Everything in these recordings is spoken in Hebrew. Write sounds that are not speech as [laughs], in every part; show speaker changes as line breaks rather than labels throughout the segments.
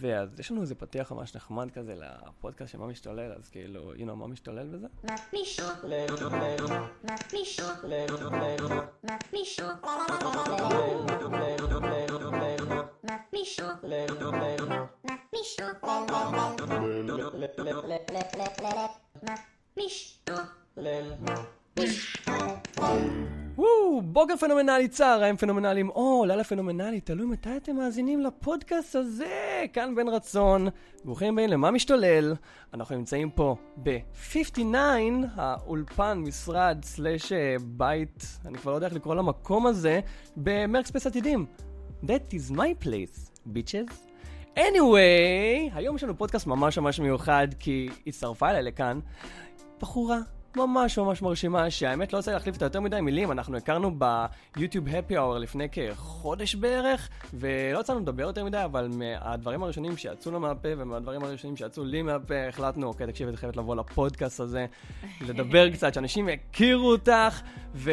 ואז יש לנו איזה פתיח ממש נחמד כזה לפודקאסט של מה משתולל, אז כאילו, know, מה משתולל בזה?
מה משתולל? מה משתולל? מה משתולל? מה משתולל? מה משתולל?
וואו, בוקר פנומנלי, צהריים פנומנליים, או לילה פנומנלי, תלוי מתי אתם מאזינים לפודקאסט הזה. כאן בן רצון, ברוכים הבאים למה משתולל. אנחנו נמצאים פה ב-59, האולפן, משרד, סלאש אה, בית, אני כבר לא יודע איך לקרוא למקום הזה, במרקספייס עתידים. That is my place, bitches. anyway, היום יש לנו פודקאסט ממש ממש מיוחד, כי הצטרפה אליי לכאן בחורה ממש ממש מרשימה, שהאמת לא רוצה להחליף את היותר מדי מילים, אנחנו הכרנו ביוטיוב הפי אאואר לפני כחודש בערך, ולא יצא לנו לדבר יותר מדי, אבל מהדברים הראשונים שיצאו לו מהפה, ומהדברים הראשונים שיצאו לי מהפה, החלטנו, אוקיי, תקשיב, את חייבת לבוא לפודקאסט הזה, [laughs] לדבר קצת, שאנשים יכירו אותך, ו...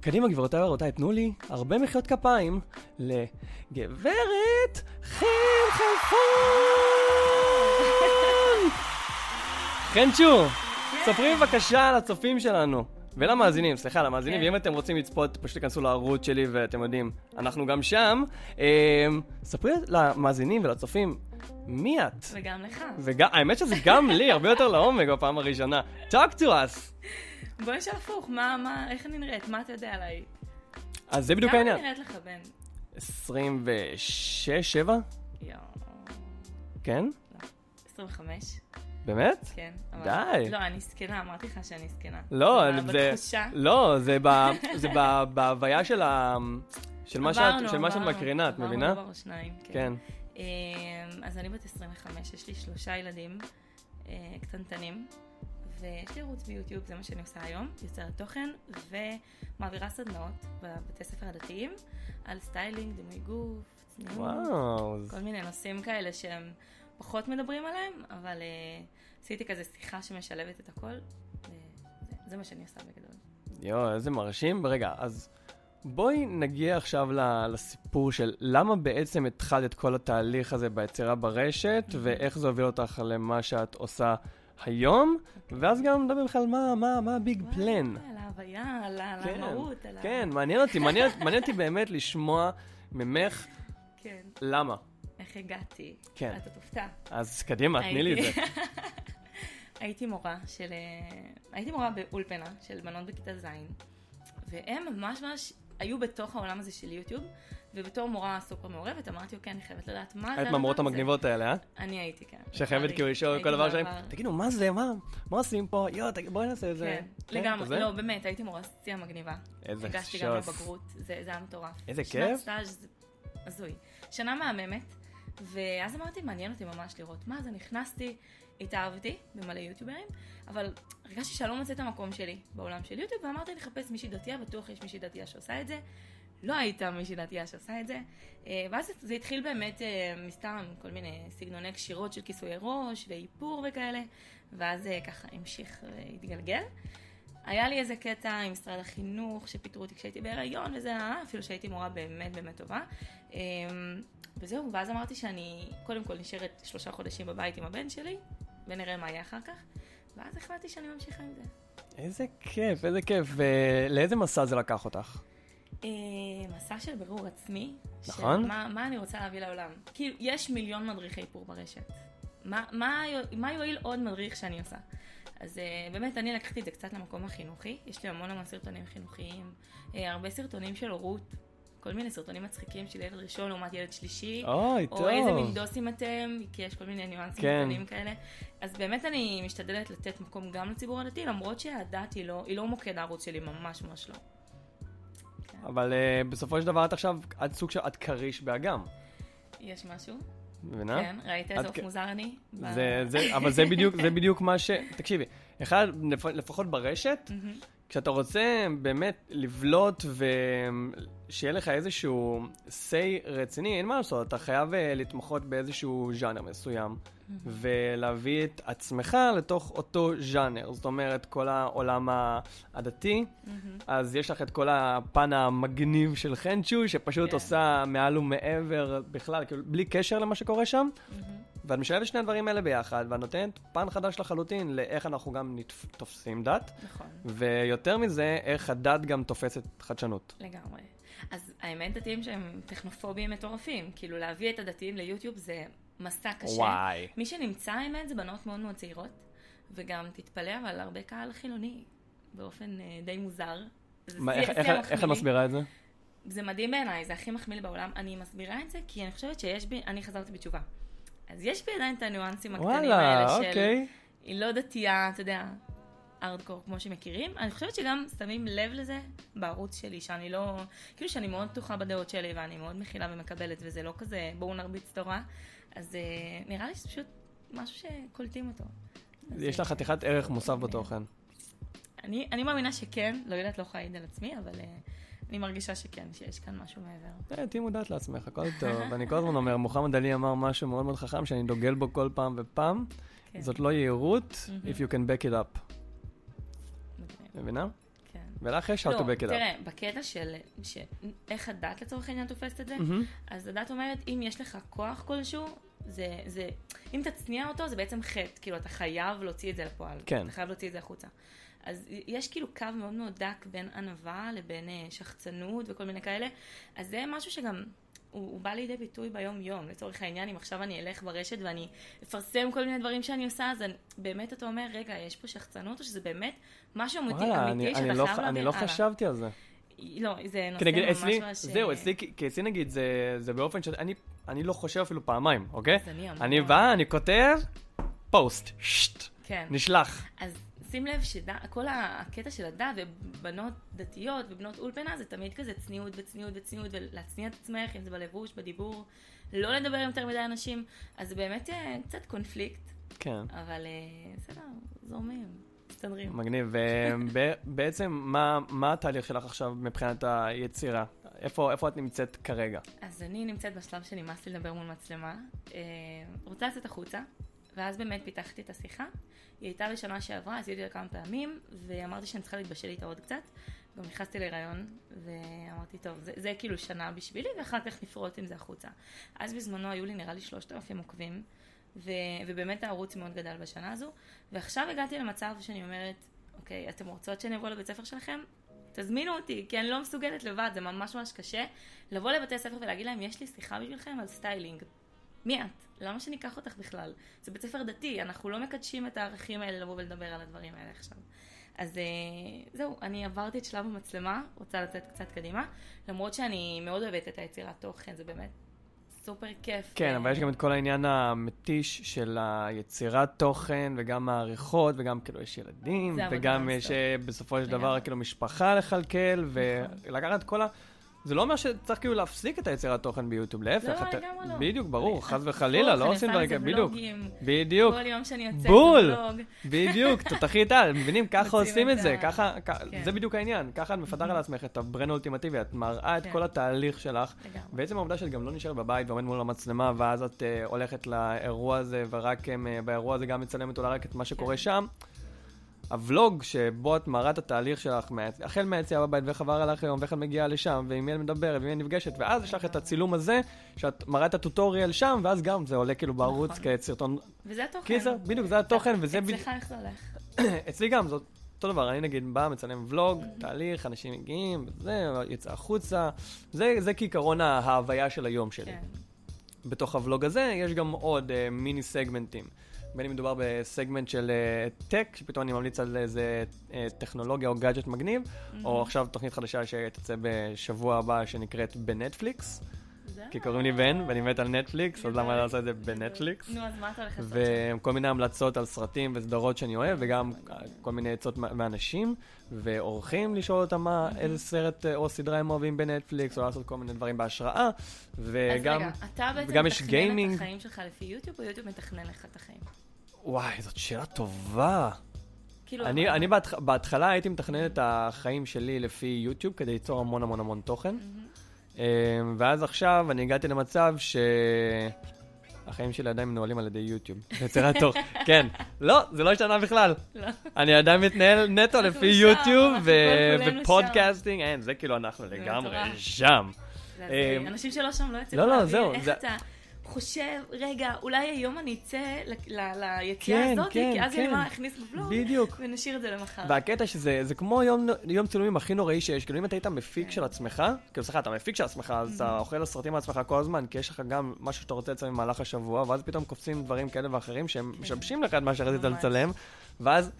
קדימה, גבירותיי ורבותיי, תנו לי הרבה מחיאות כפיים לגברת חן חלפון! [laughs] חנצ'ו, ספרי בבקשה לצופים שלנו. ולמאזינים, סליחה, למאזינים,
כן.
ואם אתם רוצים לצפות, פשוט תיכנסו לערוץ שלי ואתם יודעים, אנחנו גם שם. אה, ספרי למאזינים ולצופים, מי את?
וגם לך.
וגם, האמת שזה גם לי, הרבה יותר לעומק בפעם הראשונה. talk to us!
בוא נשאל הפוך, מה, מה, איך אני נראית? מה אתה יודע עליי?
אז זה בדיוק
כמה
העניין.
אני נראית לך, בן?
26, 7?
יואו.
כן?
25?
באמת?
כן. אבל-
די.
לא, אני זקנה, אמרתי לך שאני זקנה.
לא, זה...
בתחושה.
לא, זה ב- זה ב- בהוויה של ה... של מה שאת
עברנו,
של מה שאת
עברנו,
מקרינה, את
עברנו
מבינה?
דבר או שניים,
כן.
אמ, אז אני בת 25, יש לי שלושה ילדים אה, קטנטנים, ויש לי ערוץ ביוטיוב, זה מה שאני עושה היום, יוצרת תוכן, ומעבירה סדנאות בבתי ספר הדתיים על styling, דימוי גוף, צניעות. כל מיני נושאים כאלה שהם פחות מדברים עליהם, אבל אה, עשיתי כזה שיחה שמשלבת את הכל, וזה זה מה שאני עושה בגדול.
יואו, איזה מרשים. רגע, אז בואי נגיע עכשיו לסיפור של למה בעצם התחלת את כל התהליך הזה ביצירה ברשת, ואיך זה הוביל אותך למה שאת עושה היום, ואז גם נדבר בכלל מה, מה, מה הביג פלן.
על ההוויה, על
כן,
המהות.
כן, מעניין אותי, מעניין, מעניין אותי באמת לשמוע ממך [laughs]
כן.
למה.
איך הגעתי?
כן.
אתה תופתע.
אז קדימה, תני לי את זה. [laughs]
הייתי מורה של... אה, הייתי מורה באולפנה של בנות בכיתה ז', והם ממש ממש היו בתוך העולם הזה של יוטיוב, ובתור מורה סופר מעורבת אמרתי, אוקיי, אני חייבת לדעת מה זה
את מהמורות
הדבר הזה."
המגניבות האלה, אה?
אני הייתי, כן.
שחייבת כאילו לשאול כל דבר שלהם. תגידו, מה זה, מה, מה עושים פה? יואו, בואי נעשה את זה.
כן, לגמרי.
כזה?
לא, באמת, הייתי מורה שיא המגניבה.
איזה
הגשתי גם
שוס.
לבגרות, זה זה היה מטורף.
איזה
שנת
כיף.
סטאז' זה הזוי. שנה מהממת, ואז אמרתי, מעניין אותי ממש לראות מה זה, נכנסתי, התאהבתי במלא יוטיוברים, אבל הרגשתי שאני לא מוצאת את המקום שלי בעולם של יוטיוב, ואמרתי לחפש מישהי דתייה, בטוח יש מישהי דתייה שעושה את זה. לא הייתה מישהי דתייה שעושה את זה. אה, ואז זה התחיל באמת אה, מסתם כל מיני סגנוני קשירות של כיסויי ראש ואיפור וכאלה, ואז אה, ככה המשיך והתגלגל. היה לי איזה קטע עם משרד החינוך, שפיטרו אותי כשהייתי בהיריון, וזה היה, אפילו שהייתי מורה באמת באמת טובה. אמ, וזהו, ואז אמרתי שאני קודם כל נשארת שלושה חודשים בבית עם הבן שלי, ונראה מה יהיה אחר כך. ואז החלטתי שאני ממשיכה עם זה.
איזה כיף, איזה כיף. ולאיזה מסע זה לקח אותך?
אה, מסע של בירור עצמי.
נכון.
של מה, מה אני רוצה להביא לעולם. כאילו, יש מיליון מדריכי איפור ברשת. מה, מה, מה יועיל עוד מדריך שאני עושה? אז uh, באמת, אני לקחתי את זה קצת למקום החינוכי. יש לי המון המון סרטונים חינוכיים, uh, הרבה סרטונים של הורות, כל מיני סרטונים מצחיקים של ילד ראשון לעומת ילד שלישי.
אוי, טוב.
או איזה מין דוסים אתם, כי יש כל מיני ניואנסים
כן.
קטנים כאלה. אז באמת אני משתדלת לתת מקום גם לציבור הדתי, למרות שהדת היא לא, היא לא מוקד הערוץ שלי, ממש ממש לא.
אבל uh, בסופו של דבר את עכשיו, את סוג של, את כריש באגם,
יש משהו?
מבינה?
כן, ראית איזה עוף מוזר אני?
זה, זה, אבל זה בדיוק, זה בדיוק מה ש... תקשיבי, אחד, לפ- לפחות ברשת. כשאתה רוצה באמת לבלוט ושיהיה לך איזשהו say רציני, אין מה לעשות, אתה חייב אה, להתמחות באיזשהו ז'אנר מסוים, ולהביא את עצמך לתוך אותו ז'אנר. זאת אומרת, כל העולם הדתי, אז יש לך את כל הפן המגניב של חנצ'ו, שפשוט
כן.
עושה מעל ומעבר בכלל, כאילו, בלי קשר למה שקורה שם. ואת משלבת שני הדברים האלה ביחד, ואת נותנת פן חדש לחלוטין לאיך אנחנו גם נתפ- תופסים דת,
נכון.
ויותר מזה, איך הדת גם תופסת חדשנות.
לגמרי. אז האמת דתיים שהם טכנופובים מטורפים. כאילו להביא את הדתיים ליוטיוב זה מסע קשה.
וואי.
מי שנמצא האמת זה בנות מאוד מאוד צעירות, וגם תתפלא אבל הרבה קהל חילוני, באופן אה, די מוזר.
מה, איך- איך- איך את. מסבירה את זה?
זה מדהים בעיניי, זה הכי מחמיא לי בעולם. אני מסבירה את זה כי אני חושבת שיש בי, אני חזרתי בתשובה. אז יש בי עדיין את הניואנסים הקטנים
וואלה,
האלה של...
אוקיי.
היא לא דתייה, אתה יודע, ארדקור כמו שמכירים. אני חושבת שגם שמים לב לזה בערוץ שלי, שאני לא... כאילו שאני מאוד פתוחה בדעות שלי, ואני מאוד מכילה ומקבלת, וזה לא כזה בואו נרביץ תורה. אז אה, נראה לי שזה פשוט משהו שקולטים אותו.
יש לך
אה,
חתיכת ערך מוסף בתוכן.
אני, אני מאמינה שכן, לא יודעת, לא יכולה להעיד על עצמי, אבל אה, אני מרגישה שכן, שיש כאן משהו מעבר.
תהיי מודעת לעצמך, הכל טוב. [laughs] ואני כל הזמן אומר, מוחמד עלי אמר משהו מאוד מאוד חכם, שאני דוגל בו כל פעם ופעם.
כן.
זאת לא יהירות, if you can back it up. מבינה?
כן.
ולך יש how to
לא,
back it up.
תראה, בקטע של. איך הדת לצורך העניין תופסת את זה. אז הדת אומרת, אם יש לך כוח כלשהו, זה, זה, אם תצניע אותו, זה בעצם חטא, כאילו, אתה חייב להוציא את זה לפועל.
כן.
אתה חייב להוציא את זה החוצה. אז יש כאילו קו מאוד מאוד דק בין ענווה לבין אה, שחצנות וכל מיני כאלה, אז זה משהו שגם... הוא, הוא בא לידי ביטוי ביום-יום, לצורך העניין, אם עכשיו אני אלך ברשת ואני אפרסם כל מיני דברים שאני עושה, אז אני, באמת אתה אומר, רגע, יש פה שחצנות, או שזה באמת משהו אמיתי,
וואלה,
אמיתי
אני-
שאתה
אני לא
חייב
ח- אני לא. חשבתי על זה.
לא, זה נושא ממש ממש...
זהו,
אה,
אצלי, כי- אצלי נגיד זה זה באופן שאני אני לא חושב אפילו פעמיים, אוקיי?
אז אני המון.
אני בא, אני כותב, פוסט, שט,
כן.
נשלח.
אז שים לב שכל הקטע של הדת ובנות דתיות ובנות אולפנה זה תמיד כזה צניעות וצניעות וצניעות ולהצניע את עצמך, אם זה בלבוש, בדיבור, לא לדבר עם יותר מדי אנשים, אז זה באמת אה, קצת קונפליקט,
כן.
אבל אה, בסדר, זורמים, מסתדרים.
מגניב. [laughs] ובעצם, מה, מה התהליך שלך עכשיו מבחינת היצירה? איפה, איפה את נמצאת כרגע?
אז אני נמצאת בשלב שנמאס לי לדבר מול מצלמה, אה, רוצה לצאת החוצה, ואז באמת פיתחתי את השיחה. היא הייתה בשנה שעברה, עשיתי אותה כמה פעמים, ואמרתי שאני צריכה להתבשל איתה עוד קצת. גם נכנסתי להיריון, ואמרתי, טוב, זה, זה כאילו שנה בשבילי, ואחר כך נפרוט עם זה החוצה. אז בזמנו היו לי נראה לי 3,000 עוקבים, ו, ובאמת הערוץ מאוד גדל בשנה הזו, ועכשיו הגעתי למצב שאני אומרת, אוקיי, אתם רוצות שאני אבוא לבית ספר שלכם? תזמינו אותי, כי אני לא מסוגלת לבד, זה ממש ממש קשה. לבוא לבתי ספר ולהגיד להם, יש לי שיחה בשבילכם על styling. מי את? למה שניקח אותך בכלל? זה בית ספר דתי, אנחנו לא מקדשים את הערכים האלה לבוא ולדבר על הדברים האלה עכשיו. אז אה, זהו, אני עברתי את שלב המצלמה, רוצה לצאת קצת קדימה, למרות שאני מאוד אוהבת את היצירת תוכן, זה באמת סופר כיף.
כן,
אה,
אבל יש גם את כל העניין המתיש של היצירת תוכן, וגם העריכות, וגם כאילו יש ילדים, וגם. יש אה, בסופו של דבר. כאילו משפחה לכלכל,
נכון.
ולקחת כל ה... זה לא אומר שצריך כאילו להפסיק את היצירת תוכן ביוטיוב, להפך.
לא, לגמרי לא.
בדיוק, ברור, חס וחלילה, לא עושים דברים כאלה, בדיוק. בדיוק,
כל יום שאני יוצאת
בול. בדיוק, תותחי טל, מבינים? ככה עושים
את
זה, ככה,
כן.
זה בדיוק העניין, ככה את מפתחת לעצמך את ה brand האולטימטיבי, את מראה את
כן.
כל התהליך שלך. ועצם העובדה שאת גם לא נשארת בבית ועומדת מול המצלמה, ואז את אה, הולכת לאירוע הזה, ורק אה, באירוע הזה גם מצלמת אולי רק את מה שקורה
כן.
שם. הוולוג שבו את מראה את התהליך שלך, החל מהיציאה בבית ואיך עבר עליך היום, ואיך את מגיעה לשם, ועם מי את מדברת, ועם מי את נפגשת, ואז יש לך את הצילום הזה, שאת מראה את הטוטוריאל שם, ואז גם זה עולה כאילו בערוץ
נכון.
כסרטון.
וזה התוכן.
קיצר, בדיוק, זה התוכן, וזה.
אצלך איך זה הולך? [clears throat]
אצלי גם, זאת אותו דבר, אני נגיד בא, מצלם ולוג, תהליך, אנשים מגיעים, זה, יוצא החוצה, זה, זה כעיקרון ההוויה של היום שלי.
כן.
בתוך הוולוג הזה יש גם עוד אה, מיני סגמנטים. בין אם מדובר בסגמנט של אה, tech, שפתאום אני ממליץ על איזה אה, טכנולוגיה או גאדג'ט מגניב, או עכשיו תוכנית חדשה שתצא בשבוע הבא שנקראת בנטפליקס. כי קוראים לי בן ואני מת על נטפליקס, אז. למה לא לעשות את זה בנטפליקס?
נו, אז מה אתה הולך לעשות?
וכל מיני המלצות על סרטים וסדרות שאני אוהב, וגם כל מיני עצות מאנשים, ואורחים לשאול אותם מה, איזה סרט אה, או סדרה הם אוהבים בנטפליקס, או לעשות כל מיני דברים בהשראה,
אז
וגם,
רגע, אתה בעצם
יש
מתכנן
גיימינג.
את החיים שלך לפי יוטיוב, או יוטיוב מתכנן לך את החיים?
וואי, זאת שאלה טובה.
כאילו...
אני,
אבל-
אני בהתח... בהתחלה הייתי מתכנן את החיים שלי לפי יוטיוב כדי ליצור המון המון המון תוכן. אמ, ואז עכשיו אני הגעתי למצב שהחיים שלי עדיין מנוהלים על ידי יוטיוב. [laughs] יצירת תוכן. כן. לא, זה לא השתנה בכלל.
לא.
אני עדיין מתנהל נטו לפי יוטיוב ופודקאסטינג, אין, זה כאילו אנחנו לגמרי. שם. אמ.
אנשים שלא שם לא יצליחו
לא, לא,
להבין איך אתה חושב, רגע, אולי היום אני אצא ל- ל- ליציאה
כן,
הזאת,
כן,
כי אז אני
כן.
מה להכניס בבלוג,
בדיוק.
ונשאיר את זה למחר.
והקטע שזה זה כמו יום, יום צילומים הכי נוראי שיש, כאילו אם אתה היית מפיק
כן.
של עצמך, כאילו סליחה, אתה מפיק של עצמך, אז אתה אוכל לסרטים על עצמך כל הזמן, כי יש לך גם משהו שאתה רוצה לצלם במהלך השבוע, ואז פתאום קופצים דברים כאלה ואחרים שהם משבשים לך את מה שרצית
כן.
לצלם, ואז...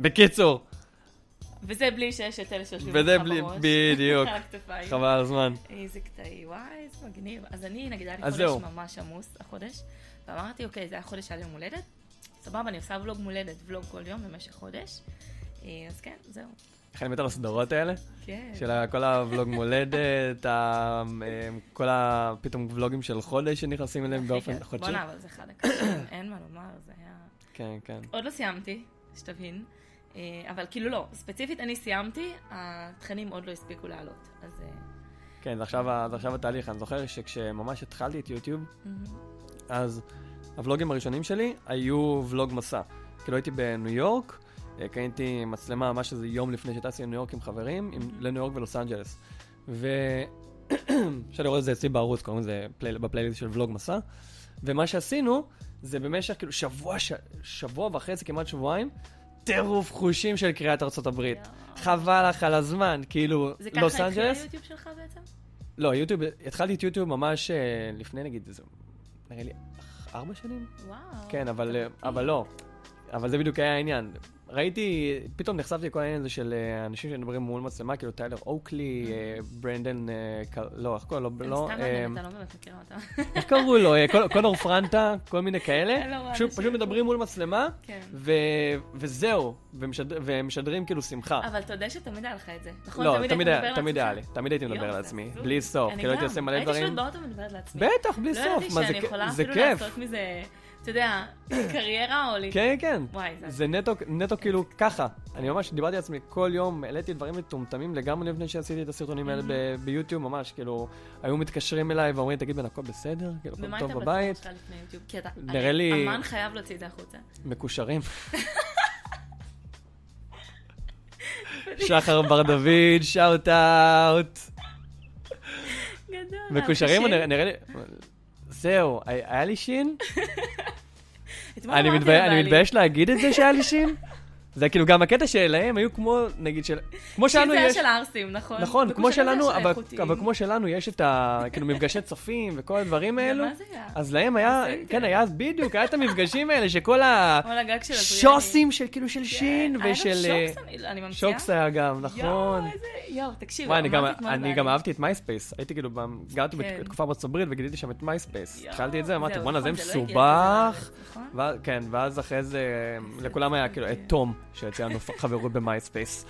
בקיצור,
וזה בלי שיש את אלה שיושבים לך בראש.
בדיוק. [laughs] חבל על הזמן.
איזה קטעי, וואי, איזה מגניב. אז אני, נגיד, היה לי חודש
זהו.
ממש עמוס החודש, ואמרתי, אוקיי, זה היה חודש על יום הולדת, סבבה, אני עושה ולוג מולדת, ולוג כל יום במשך חודש. אה, אז כן, זהו.
איך אני מת על הסדרות האלה?
כן.
של כל הוולוג מולדת, כל ה... פתאום ולוגים של חודש שנכנסים אליהם באופן. חודשי.
בואנה, אבל זה אחד הקשים, [coughs] אין מה לומר, זה היה...
כן, כן.
עוד לא סיימתי, שתבין. אה, אבל כאילו לא, ספציפית אני סיימתי, התכנים עוד לא הספיקו לעלות. אז... אה,
כן, זה עכשיו זה עכשיו התהליך. אני זוכר שכשממש התחלתי את יוטיוב,
מהמם.
אז הוולוגים הראשונים שלי היו ולוג מסע. כאילו הייתי בניו יורק, אה, קניתי מצלמה ממש איזה יום לפני שטסתי לניו יורק עם חברים, עם, לניו יורק ולוס אנג'לס. ואפשר [coughs] לראות את זה אצלי בערוץ, קוראים לזה פלי... בפלייליסט של ולוג מסע. ומה שעשינו, זה במשך כאילו שבוע, ש... שבוע וחצי, כמעט שבועיים, טירוף חושים של קריאת ארצות הברית. חבל לך על הזמן, כאילו,
זה
לוס
ככה התחיל
אנג'לס.
היוטיוב שלך בעצם?
לא, יוטיוב, התחלתי את יוטיוב ממש אה, לפני נגיד, איזה, נראה לי, ארבע שנים?
וואו.
כן, אבל, אה. אבל לא. אבל זה בדיוק היה העניין. ראיתי, פתאום נחשפתי לכל העניין הזה של אה, אנשים שמדברים מול מצלמה, כאילו טיילר אוקלי, אה, ברנדן, אה, לא, איך קוראים לו?
הם
לא,
סתם מעניין, אתה לא באמת מכיר אותם.
איך קראו לו? קונור- פרנטה, כל מיני [laughs] כאלה.
מה
פשוט מדברים מול מצלמה,
כן.
וזהו, ומשדר- ומשדרים כאילו שמחה.
אבל תודה שתמיד היה לך את זה. נכון?
לא, תמיד היה- תמיד היה לי? תמיד הייתי מדבר על עצמי. בלי סוף,
אני
כאילו הייתי
גם.
עושה מלא
הייתי. פשוט באוטו ומדברת לעצמי.
בטח, בלי
לא
סוף,
ידעתי
מה
שאני
זה
יכולה אפילו
כיף.
אתה יודע, קריירה או לי.
כן, כן.
וואי, זה...
זה נטו, נטו כאילו ככה. אני ממש דיברתי לעצמי כל יום, העליתי דברים מטומטמים לגמרי לפני שעשיתי את הסרטונים האלה ב- ביוטיוב, ממש, כאילו, היו מתקשרים אליי ואומרים, תגיד בן, הכל בסדר? כאילו,
ומה
הכל
הייתה
טוב בבית?
שלך לפני יוטיוב? כי אתה...
נראה לי-
אמן חייב להוציא את זה החוצה.
מקושרים. [laughs] שחר בר דוד, שאוט אאוט.
גדול.
מקושרים, נראה לי... זהו, היה לי שין? [laughs] אני מתבייש להגיד את זה שהיה לי שין? [laughs] זה כאילו גם הקטע שלהם היו כמו, נגיד, של... כמו שלנו
זה היה
יש...
של הערסים, נכון?
נכון, כמו שלנו,
של
אבל. אבל כמו שלנו יש את ה... כאילו מפגשי צופים וכל הדברים האלו,
מה זה היה?
אז להם היה,
בסדר.
כן, היה אז בדיוק, היה את המפגשים האלה שכל ה...
או על הגג של
כאילו של
כן,
שין
היה
ושל...
גם
אה,
שוקס, אני- ממציאה.
שוקס היה גם,
יואו,
נכון.
איזה... יואו, תקשיב,
אני גם-. גם אהבתי את מייספייס, הייתי כאילו, גרתי
כן.
בתקופה בארצות הברית וגיליתי שם את מייספייס. התחלתי את זה, אמרתי, בואנה, זה
לא
מסובך.
נכון?
כן, ואז אחרי זה, לכולם היה כאילו את תום, שהציע לנו חברות במייספייס.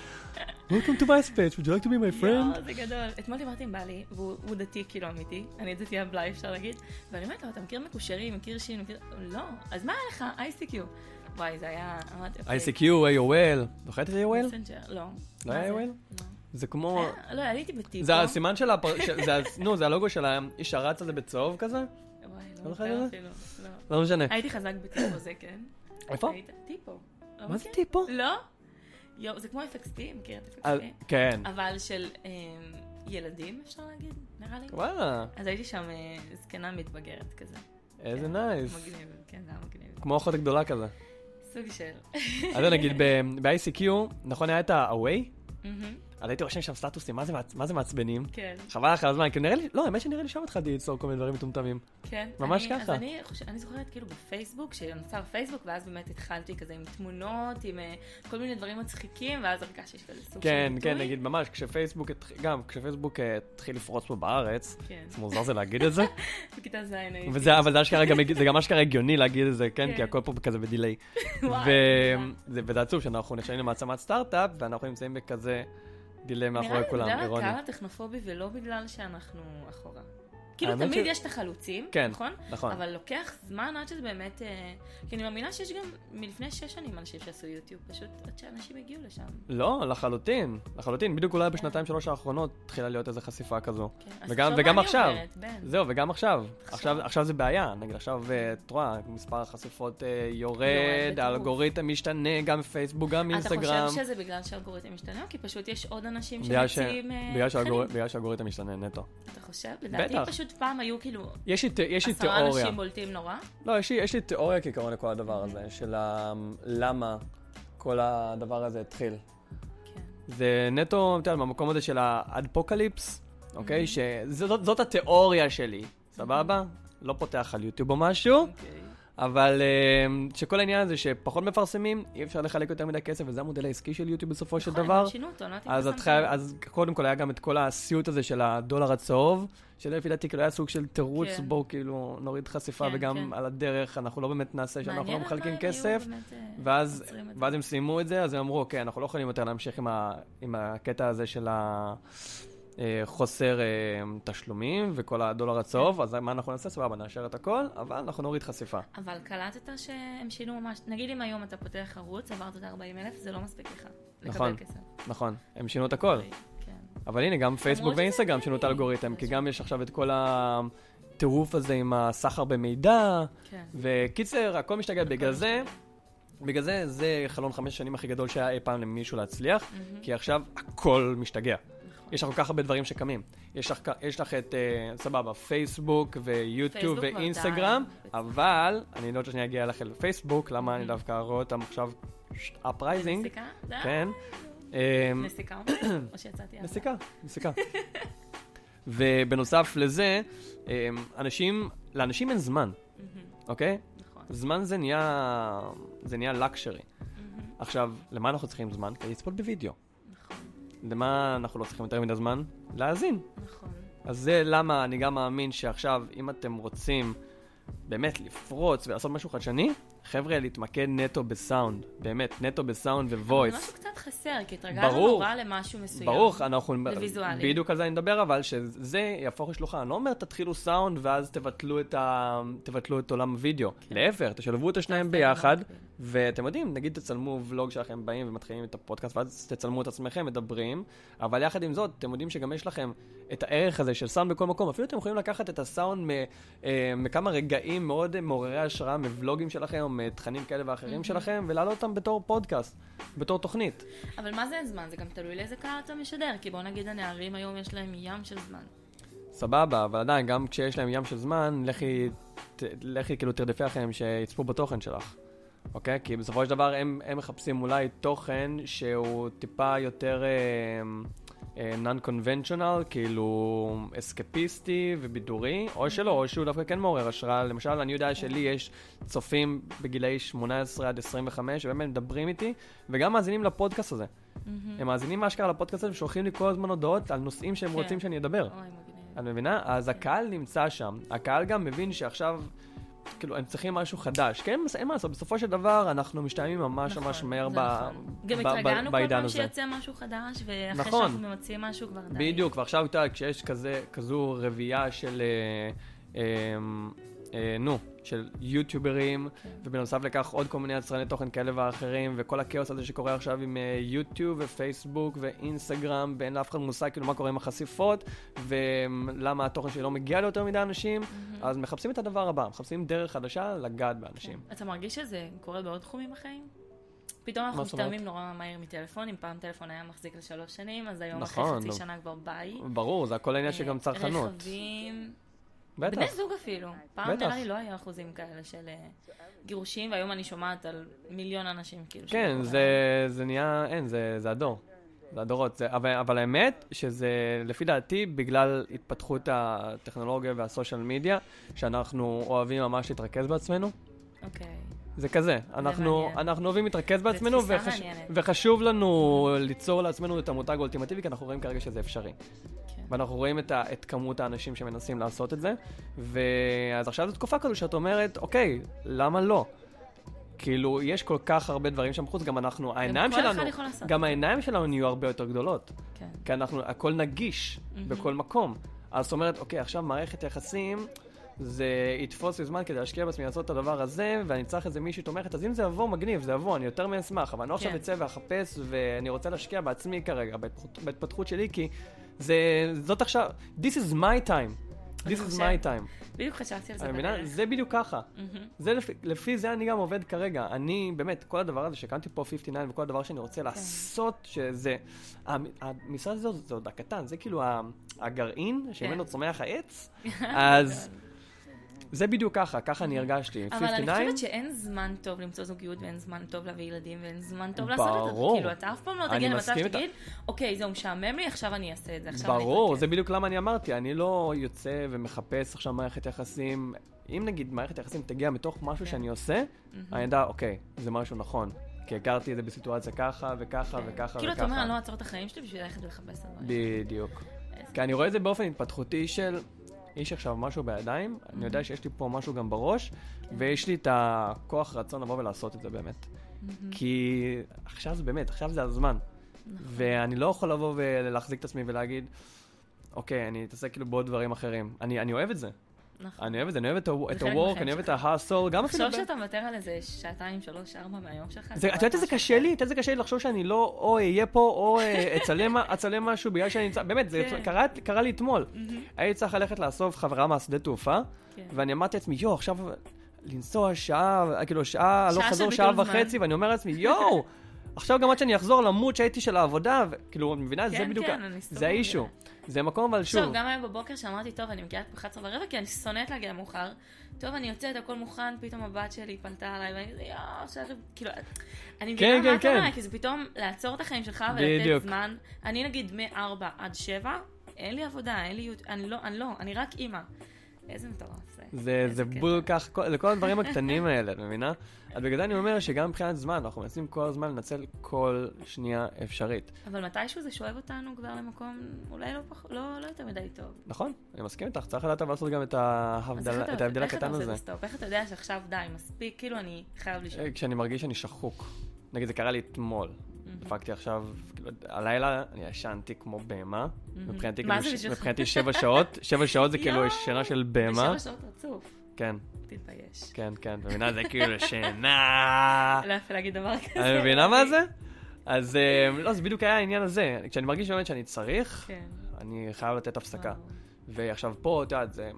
Welcome to MySpace, would you like to be my friend?
יואו, זה גדול. אתמול דיברתי עם בעלי, והוא הוא דתי כאילו אמיתי, אני דתייה בלאי אפשר להגיד, ואני אומרת לו, אתה מכיר מקושרים, מכיר שין, מכיר... לא, אז מה היה לך? ICQ. וואי, זה היה...
ICQ, AOL, זוכרת את AOL?
מסנג'ר, לא.
לא היה? AOL?
לא.
זה כמו...
לא, עליתי בטיפו.
זה הסימן של ה- נו, זה הלוגו של האיש הרץ הזה בצהוב כזה?
וואי,
לא
לא
זוכר
זוכר
את זה?
לא.
לא משנה.
הייתי חזק בטיפו, זה כן.
איפה?
טיפו. לא
מה זה? טיפו?
לא? יואו, זה כמו FXP, מכיר את
אה,
FXP?
כן.
אבל של אמ, ילדים, אפשר להגיד, נראה לי.
וואלה,
אז הייתי שם אה, זקנה מתבגרת כזה.
איזה
כן,
נייס.
מגניב, כן, זה היה מגניב.
כמו אחות הגדולה כזה.
סוג של...
אז נגיד ב-ICQ, נכון היה את ה-Away? אז הייתי רושם שם סטטוסים, מה זה מעצ- מה זה מעצבנים?
כן,
חבל לך על הזמן, כאילו נראה לי, לא, האמת שנראה לי שם התחלתי ליצור כל מיני דברים מטומטמים.
כן.
ממש
אני-
ככה.
אז אני חושבת, אני זוכרת כאילו בפייסבוק, שנוצר פייסבוק, ואז באמת התחלתי כזה עם תמונות, עם אה, כל מיני דברים מצחיקים, ואז הרגשתי שיש כזה סוג של
כן,
ביטוי.
כן, נגיד ממש, כשפייסבוק, גם כשפייסבוק אה, התחיל לפרוץ פה בארץ,
כן,
זה מוזר זה להגיד את זה, [laughs]
בכיתה ז' הייתי.
וזה, אבל זה אשכרה גם, זה גם אשכרה הגיוני להגיד את זה, כן,
כן.
כי הכל פה כזה בדיליי. [laughs] וזה עצוב שאנחנו נשארים למעצמת סטארט-אפ, ואנחנו נמצאים בכזה דיליי מאחורי כולם,
נראה לי
אירוני.
בגלל הקהל הטכנופובי ולא בגלל שאנחנו אחורה. כאילו תמיד
ש-
יש את החלוצים,
כן,
נכון?
נכון.
אבל לוקח זמן עד שזה באמת... אה, כי אני מאמינה שיש גם מלפני שש שנים אנשים שעשו יוטיוב, פשוט עד שאנשים הגיעו לשם.
לא, לחלוטין, לחלוטין. בדיוק אולי בשנתיים שלוש האחרונות התחילה להיות איזו חשיפה כזו.
כן. אז
וגם,
תחשוב
וגם
אני
עכשיו.
עוברת, בן.
זהו, וגם עכשיו.
עכשיו.
עכשיו. זה בעיה. נגיד עכשיו, אה, את רואה, מספר החשיפות אה, יורד. האלגוריתם משתנה, גם בפייסבוק, גם
אתה
באינסטגרם.
חושב שזה בגלל שהאלגוריתם משתנה, או כי פשוט יש עוד אנשים שמציעים אה,
בגלל שהאלגוריתם משתנה נטו.
אתה חושב? לדעתי
בטח.
פשוט פעם היו כאילו
יש לי, יש לי
עשרה
תיאוריה.
אנשים בולטים נורא.
לא, יש לי, יש לי תיאוריה כעיקרון לכל הדבר הזה, של ה- למה כל הדבר הזה התחיל.
כן.
זה נטו, אתה יודע, במקום הזה של האדפוקליפס, אוקיי? שזאת זאת התיאוריה שלי, סבבה? לא פותח על יוטיוב או משהו,
אוקיי.
אבל אה, שכל העניין הזה שפחות מפרסמים, אי אפשר לחלק יותר מדי כסף, וזה המודל העסקי של יוטיוב בסופו של
נכון,
דבר.
הם שינו אותו, לא לב.
אז קודם כל היה גם את כל הסיוט הזה של הדולר הצהוב, שלפי דעתי כאילו היה סוג של תירוץ,
כן.
בואו כאילו נוריד חשיפה,
כן,
וגם
כן.
על הדרך אנחנו לא באמת נעשה שאנחנו לא מחלקים
היו
כסף.
באמת, אה,
ואז. ואז הם סיימו את זה, אז הם אמרו, אוקיי, אנחנו לא יכולים יותר להמשיך עם, ה, עם הקטע הזה של החוסר תשלומים וכל הדולר הצהוב, אז מה אנחנו נעשה? סבבה, נאשר את הכל, אבל אנחנו נוריד חשיפה.
אבל קלטת שהם שינו ממש, נגיד אם היום אתה פותח ערוץ, עברת את ה-40 אלף, זה לא מספיק לך.
נכון. נכון, הם שינו את הכל. אבל הנה, גם פייסבוק ואינסטגרם שינו את. האלגוריתם, כי גם יש עכשיו את כל הטירוף הזה עם הסחר במידע,
כן.
וקיצר, הכל משתגע. בגלל זה, בגלל זה, זה חלון חמש שנים הכי גדול שהיה אי פעם למישהו להצליח,
מהמם.
כי עכשיו הכל משתגע.
נכון.
יש לך כל כך הרבה דברים שקמים. יש לך, יש לך את, אה, סבבה, פייסבוק ויוטיוב ואינסטגרם. אבל, אני לא רוצה שאני אגיע לך לפייסבוק, למה אני דווקא רואה אותם עכשיו אפרייזינג? כן. אמ,
נסיקה אומרת? [coughs] או שיצאתי על זה?
נסיקה, נסיקה. [laughs] ובנוסף לזה, אמ, אנשים, לאנשים אין זמן. אוקיי?
נכון.
זמן זה נהיה, זה נהיה לקשרי. עכשיו, למה אנחנו צריכים זמן? כדי לצפות בווידאו.
נכון.
למה אנחנו לא צריכים יותר מדי זמן? להאזין.
נכון.
אז זה למה אני גם מאמין שעכשיו, אם אתם רוצים באמת לפרוץ ולעשות משהו חדשני, חבר'ה, להתמקד נטו בסאונד. באמת, נטו בסאונד
אבל
voice.
משהו קצת חסר, כי התרגלנו. נורא למשהו מסוים.
ברור, אנחנו...
וויזואלי.
בדיוק על זה אני מדבר, אבל שזה יהפוך לשלוחה. אני לא אומר תתחילו סאונד ואז תבטלו את, ה... תבטלו את עולם הווידאו.
כן.
להפך, תשלבו את השניים ביחד,
במקביל.
ואתם יודעים, נגיד תצלמו ולוג שלכם באים ומתחילים את הפודקאסט, ואז תצלמו את עצמכם, מדברים, אבל יחד עם זאת, אתם יודעים שגם יש לכם את הערך הזה של סאונד בכל מקום. אפילו אתם יכולים לקחת את הסאונד אה, מכמה רגעים מאוד מעוררי השראה, מוולוגים שלכם, או מתכנים כאלה ואחרים שלכם, ולהעלות אותם בתור פודקאסט, בתור תוכנית.
אבל מה זה אין זמן? זה גם תלוי לאיזה קהל אתה משדר, כי בוא נגיד הנערים היום יש להם ים של זמן.
סבבה, אבל עדיין, גם כשיש להם ים של זמן, לכי, ת, לכי כאילו תרדפי אחריהם שיצפו בתוכן שלך, אוקיי? כי בסופו של דבר הם, הם מחפשים אולי תוכן שהוא טיפה יותר non-conventional, כאילו אסקפיסטי ובידורי, או שלא, או שהוא דווקא כן מעורר השראה. למשל, אני יודע שלי יש צופים בגילאי 18 עד 25, שבאמת מדברים איתי, וגם מאזינים לפודקאסט הזה. הם מאזינים אשכרה לפודקאסט הזה ושולחים לי כל הזמן הודעות על נושאים שהם
כן.
רוצים שאני אדבר. את מבינה? אז הקהל נמצא שם. הקהל גם מבין שעכשיו, כאילו, הם צריכים משהו חדש. כן, אין מה לעשות, בסופו של דבר אנחנו משתעממים ממש ממש
נכון,
מהר
זה
ב-
נכון. גם
ב- ב-
התרגלנו כל
בעידן
פעם
הזה.
שיוצא משהו חדש, ואחרי
נכון.
שאנחנו ממצים משהו כבר די.
בדיוק, ועכשיו, אתה כשיש כזה, כזו רביעייה של, אה, אה, אה, נו, של יוטיוברים,
כן.
ובנוסף לכך עוד כל מיני יצרני תוכן כאלה ואחרים, וכל הכאוס הזה שקורה עכשיו עם אה, יוטיוב ופייסבוק ואינסטגרם, ואין לאף אחד מושג כאילו מה קורה עם החשיפות, ולמה התוכן שלי לא מגיע ליותר מדי אנשים, אז מחפשים את הדבר הבא, מחפשים דרך חדשה לגעת באנשים.
אתה מרגיש שזה קורה בעוד תחומים בחיים? פתאום אנחנו? משתלמים נורא מהר מטלפונים, פעם טלפון היה מחזיק לשלוש שנים, אז היום
נכון,
אחרי. חצי שנה כבר ביי.
ברור, זה הכל העניין שגם צרכנות.
רכבים, בני
בטח.
זוג אפילו. פעם
בטח.
נראה לי לא היה אחוזים כאלה של אה, גירושים, והיום אני שומעת על מיליון אנשים כאילו.
כן,
שדיברו
זה, זה נהיה, אין, זה, זה הדור. זה הדורות. זה, אבל, אבל האמת שזה, לפי דעתי, בגלל התפתחות הטכנולוגיה והסושיאל מדיה, שאנחנו אוהבים ממש להתרכז בעצמנו.
אוקיי.
זה כזה, אנחנו. אנחנו אוהבים להתרכז בעצמנו, וחש. וחשוב לנו ליצור לעצמנו את המותג האולטימטיבי, כי אנחנו רואים כרגע שזה אפשרי.
כן.
ואנחנו רואים את, ה, את כמות האנשים שמנסים לעשות את זה, ואז עכשיו זו תקופה כזו שאת אומרת, אוקיי, למה לא? כאילו, יש כל כך הרבה דברים שם בחוץ, גם אנחנו, העיניים שלנו. גם העיניים שלנו נהיו הרבה יותר גדולות.
כן.
כי אנחנו, הכל נגיש
מהמם.
בכל מקום. אז זאת אומרת, אוקיי, עכשיו מערכת יחסים, זה יתפוס לי זמן כדי להשקיע בעצמי לעשות את הדבר הזה, ואני צריך איזה מישהי תומכת, אז אם זה יבוא, מגניב, זה יבוא, אני יותר מאשמח, אבל אני לא עכשיו
כן.
אצא ואחפש, ואני רוצה להשקיע בעצמי כרגע, בהתפתחות- שלי, כי זה, זאת עכשיו, this is my time. This is my time.
בדיוק חשבתי על זה? בדרך.
זה בדיוק ככה. זה לפי, לפי זה אני גם עובד כרגע. אני, באמת, כל הדבר הזה שהקמתי פה 59 וכל הדבר שאני רוצה לעשות, שזה... המ- המשרד הזה זה עוד הקטן, זה כאילו הגרעין שממנו צומח העץ, [laughs] אז זה בדיוק ככה, ככה אני הרגשתי.
אבל אני
59,
חושבת שאין זמן טוב למצוא זוגיות ואין זמן טוב להביא ילדים ואין זמן טוב לעשות את זה.
ברור.
כאילו, אתה אף פעם לא
אני
תגיע למצב. שתגיד, אוקיי, זהו משעמם לי, עכשיו אני אעשה את זה, אני
ברור,
אתרכז."
זה בדיוק למה אני אמרתי, אני לא יוצא ומחפש עכשיו מערכת יחסים. אם נגיד מערכת יחסים תגיע מתוך משהו
כן.
שאני עושה, אני אדע, אוקיי, זה משהו נכון. כי הכרתי את זה בסיטואציה ככה וככה
כן.
וככה
כאילו, אתה אומר, אני לא
וככה.
אעצור את החיים שלי בשביל ללכת ולחפש את הדברים.
בדיוק. כי אני רואה את זה באופן התפתחותי של, יש עכשיו משהו בידיים, אני יודע שיש לי פה משהו גם בראש, ויש לי את הכוח רצון לבוא ולעשות את זה באמת.
מהמם.
כי עכשיו זה באמת, עכשיו זה הזמן.
נכון.
ואני לא יכול לבוא ולהחזיק את עצמי ולהגיד, אוקיי, אני אתעסק כאילו בעוד דברים אחרים. אני, אני אוהב את זה.
נכון.
אני אוהב את זה, אני אוהב את ה-work, אני אוהב את. ה-hustle, גם אפילו...
תחשוב שאתה מוותר על איזה שעתיים, שלוש, ארבע מהיום שלך.
את יודעת איזה קשה לי? את יודעת איזה קשה לי לחשוב שאני לא או אהיה פה או אה, אצלם משהו בגלל שאני נמצא, באמת, זה
כן.
קרה, לי אתמול. הייתי צריך ללכת לאסוף חברה מהשדה תעופה,
כן.
ואני אמרתי לעצמי, יואו, עכשיו לנסוע שעה, כאילו שעה, לא חזור שעה. וחצי, ואני אומר לעצמי, יואו, עכשיו גם עד שאני אחזור למוד שהייתי של העבודה, וכאילו, את מבינה? זה
כן,
בדיוק,
כן,
זה האישו. זה מקום, אבל שוב,
עכשיו, גם היום בבוקר שאמרתי, טוב, אני מגיעה ב-11 ורבע, כי אני שונאת להגיע מאוחר. טוב, אני יוצאת, הכל מוכן, פתאום הבת שלי פנתה עליי, ואני כזה, יואו, עכשיו, כאילו, אני
כן,
מבינה
כן,
מה
כן.
אומר, כי זה פתאום לעצור את החיים שלך. ולתת זמן. אני נגיד מ-4 עד 7, אין לי עבודה, אין לי... אני לא, אני לא, אני רק אימא. איזה מטורף זה.
זה, זה. בול כך, כל- לכל הדברים הקטנים האלה, את מבינה? אז בגלל זה אני אומר שגם מבחינת זמן, אנחנו מנסים כל הזמן לנצל כל שנייה אפשרית.
אבל מתישהו זה שואב אותנו כבר למקום אולי לא, פח, לא, לא יותר מדי טוב.
נכון, אני מסכים איתך, צריך לדעת אבל לעשות גם את ההבדל-
אתה-
ההבדל
איך אתה
הקטן
עושה
הזה.
את? איך אתה יודע שעכשיו די, מספיק, כאילו אני חייב לישון.
אה, כשאני מרגיש שאני שחוק. נגיד, זה קרה לי אתמול. דפקתי עכשיו, כאילו, הלילה אני ישנתי כמו בהמה. מבחינתי, כאילו, ש-? מבחינתי שבע שעות, שבע שעות זה כאילו שינה של בהמה.
בשבע שעות רצוף.
כן,
תתבייש.
כן, כן, את מבינה? זה כאילו שינה.
לא יפה להגיד דבר כזה.
אני מבינה מה זה? אז אה, לא, זה בדיוק היה העניין הזה. כשאני מרגיש באמת שאני צריך,
כן.
אני חייב לתת הפסקה. ועכשיו פה, את יודעת, זה...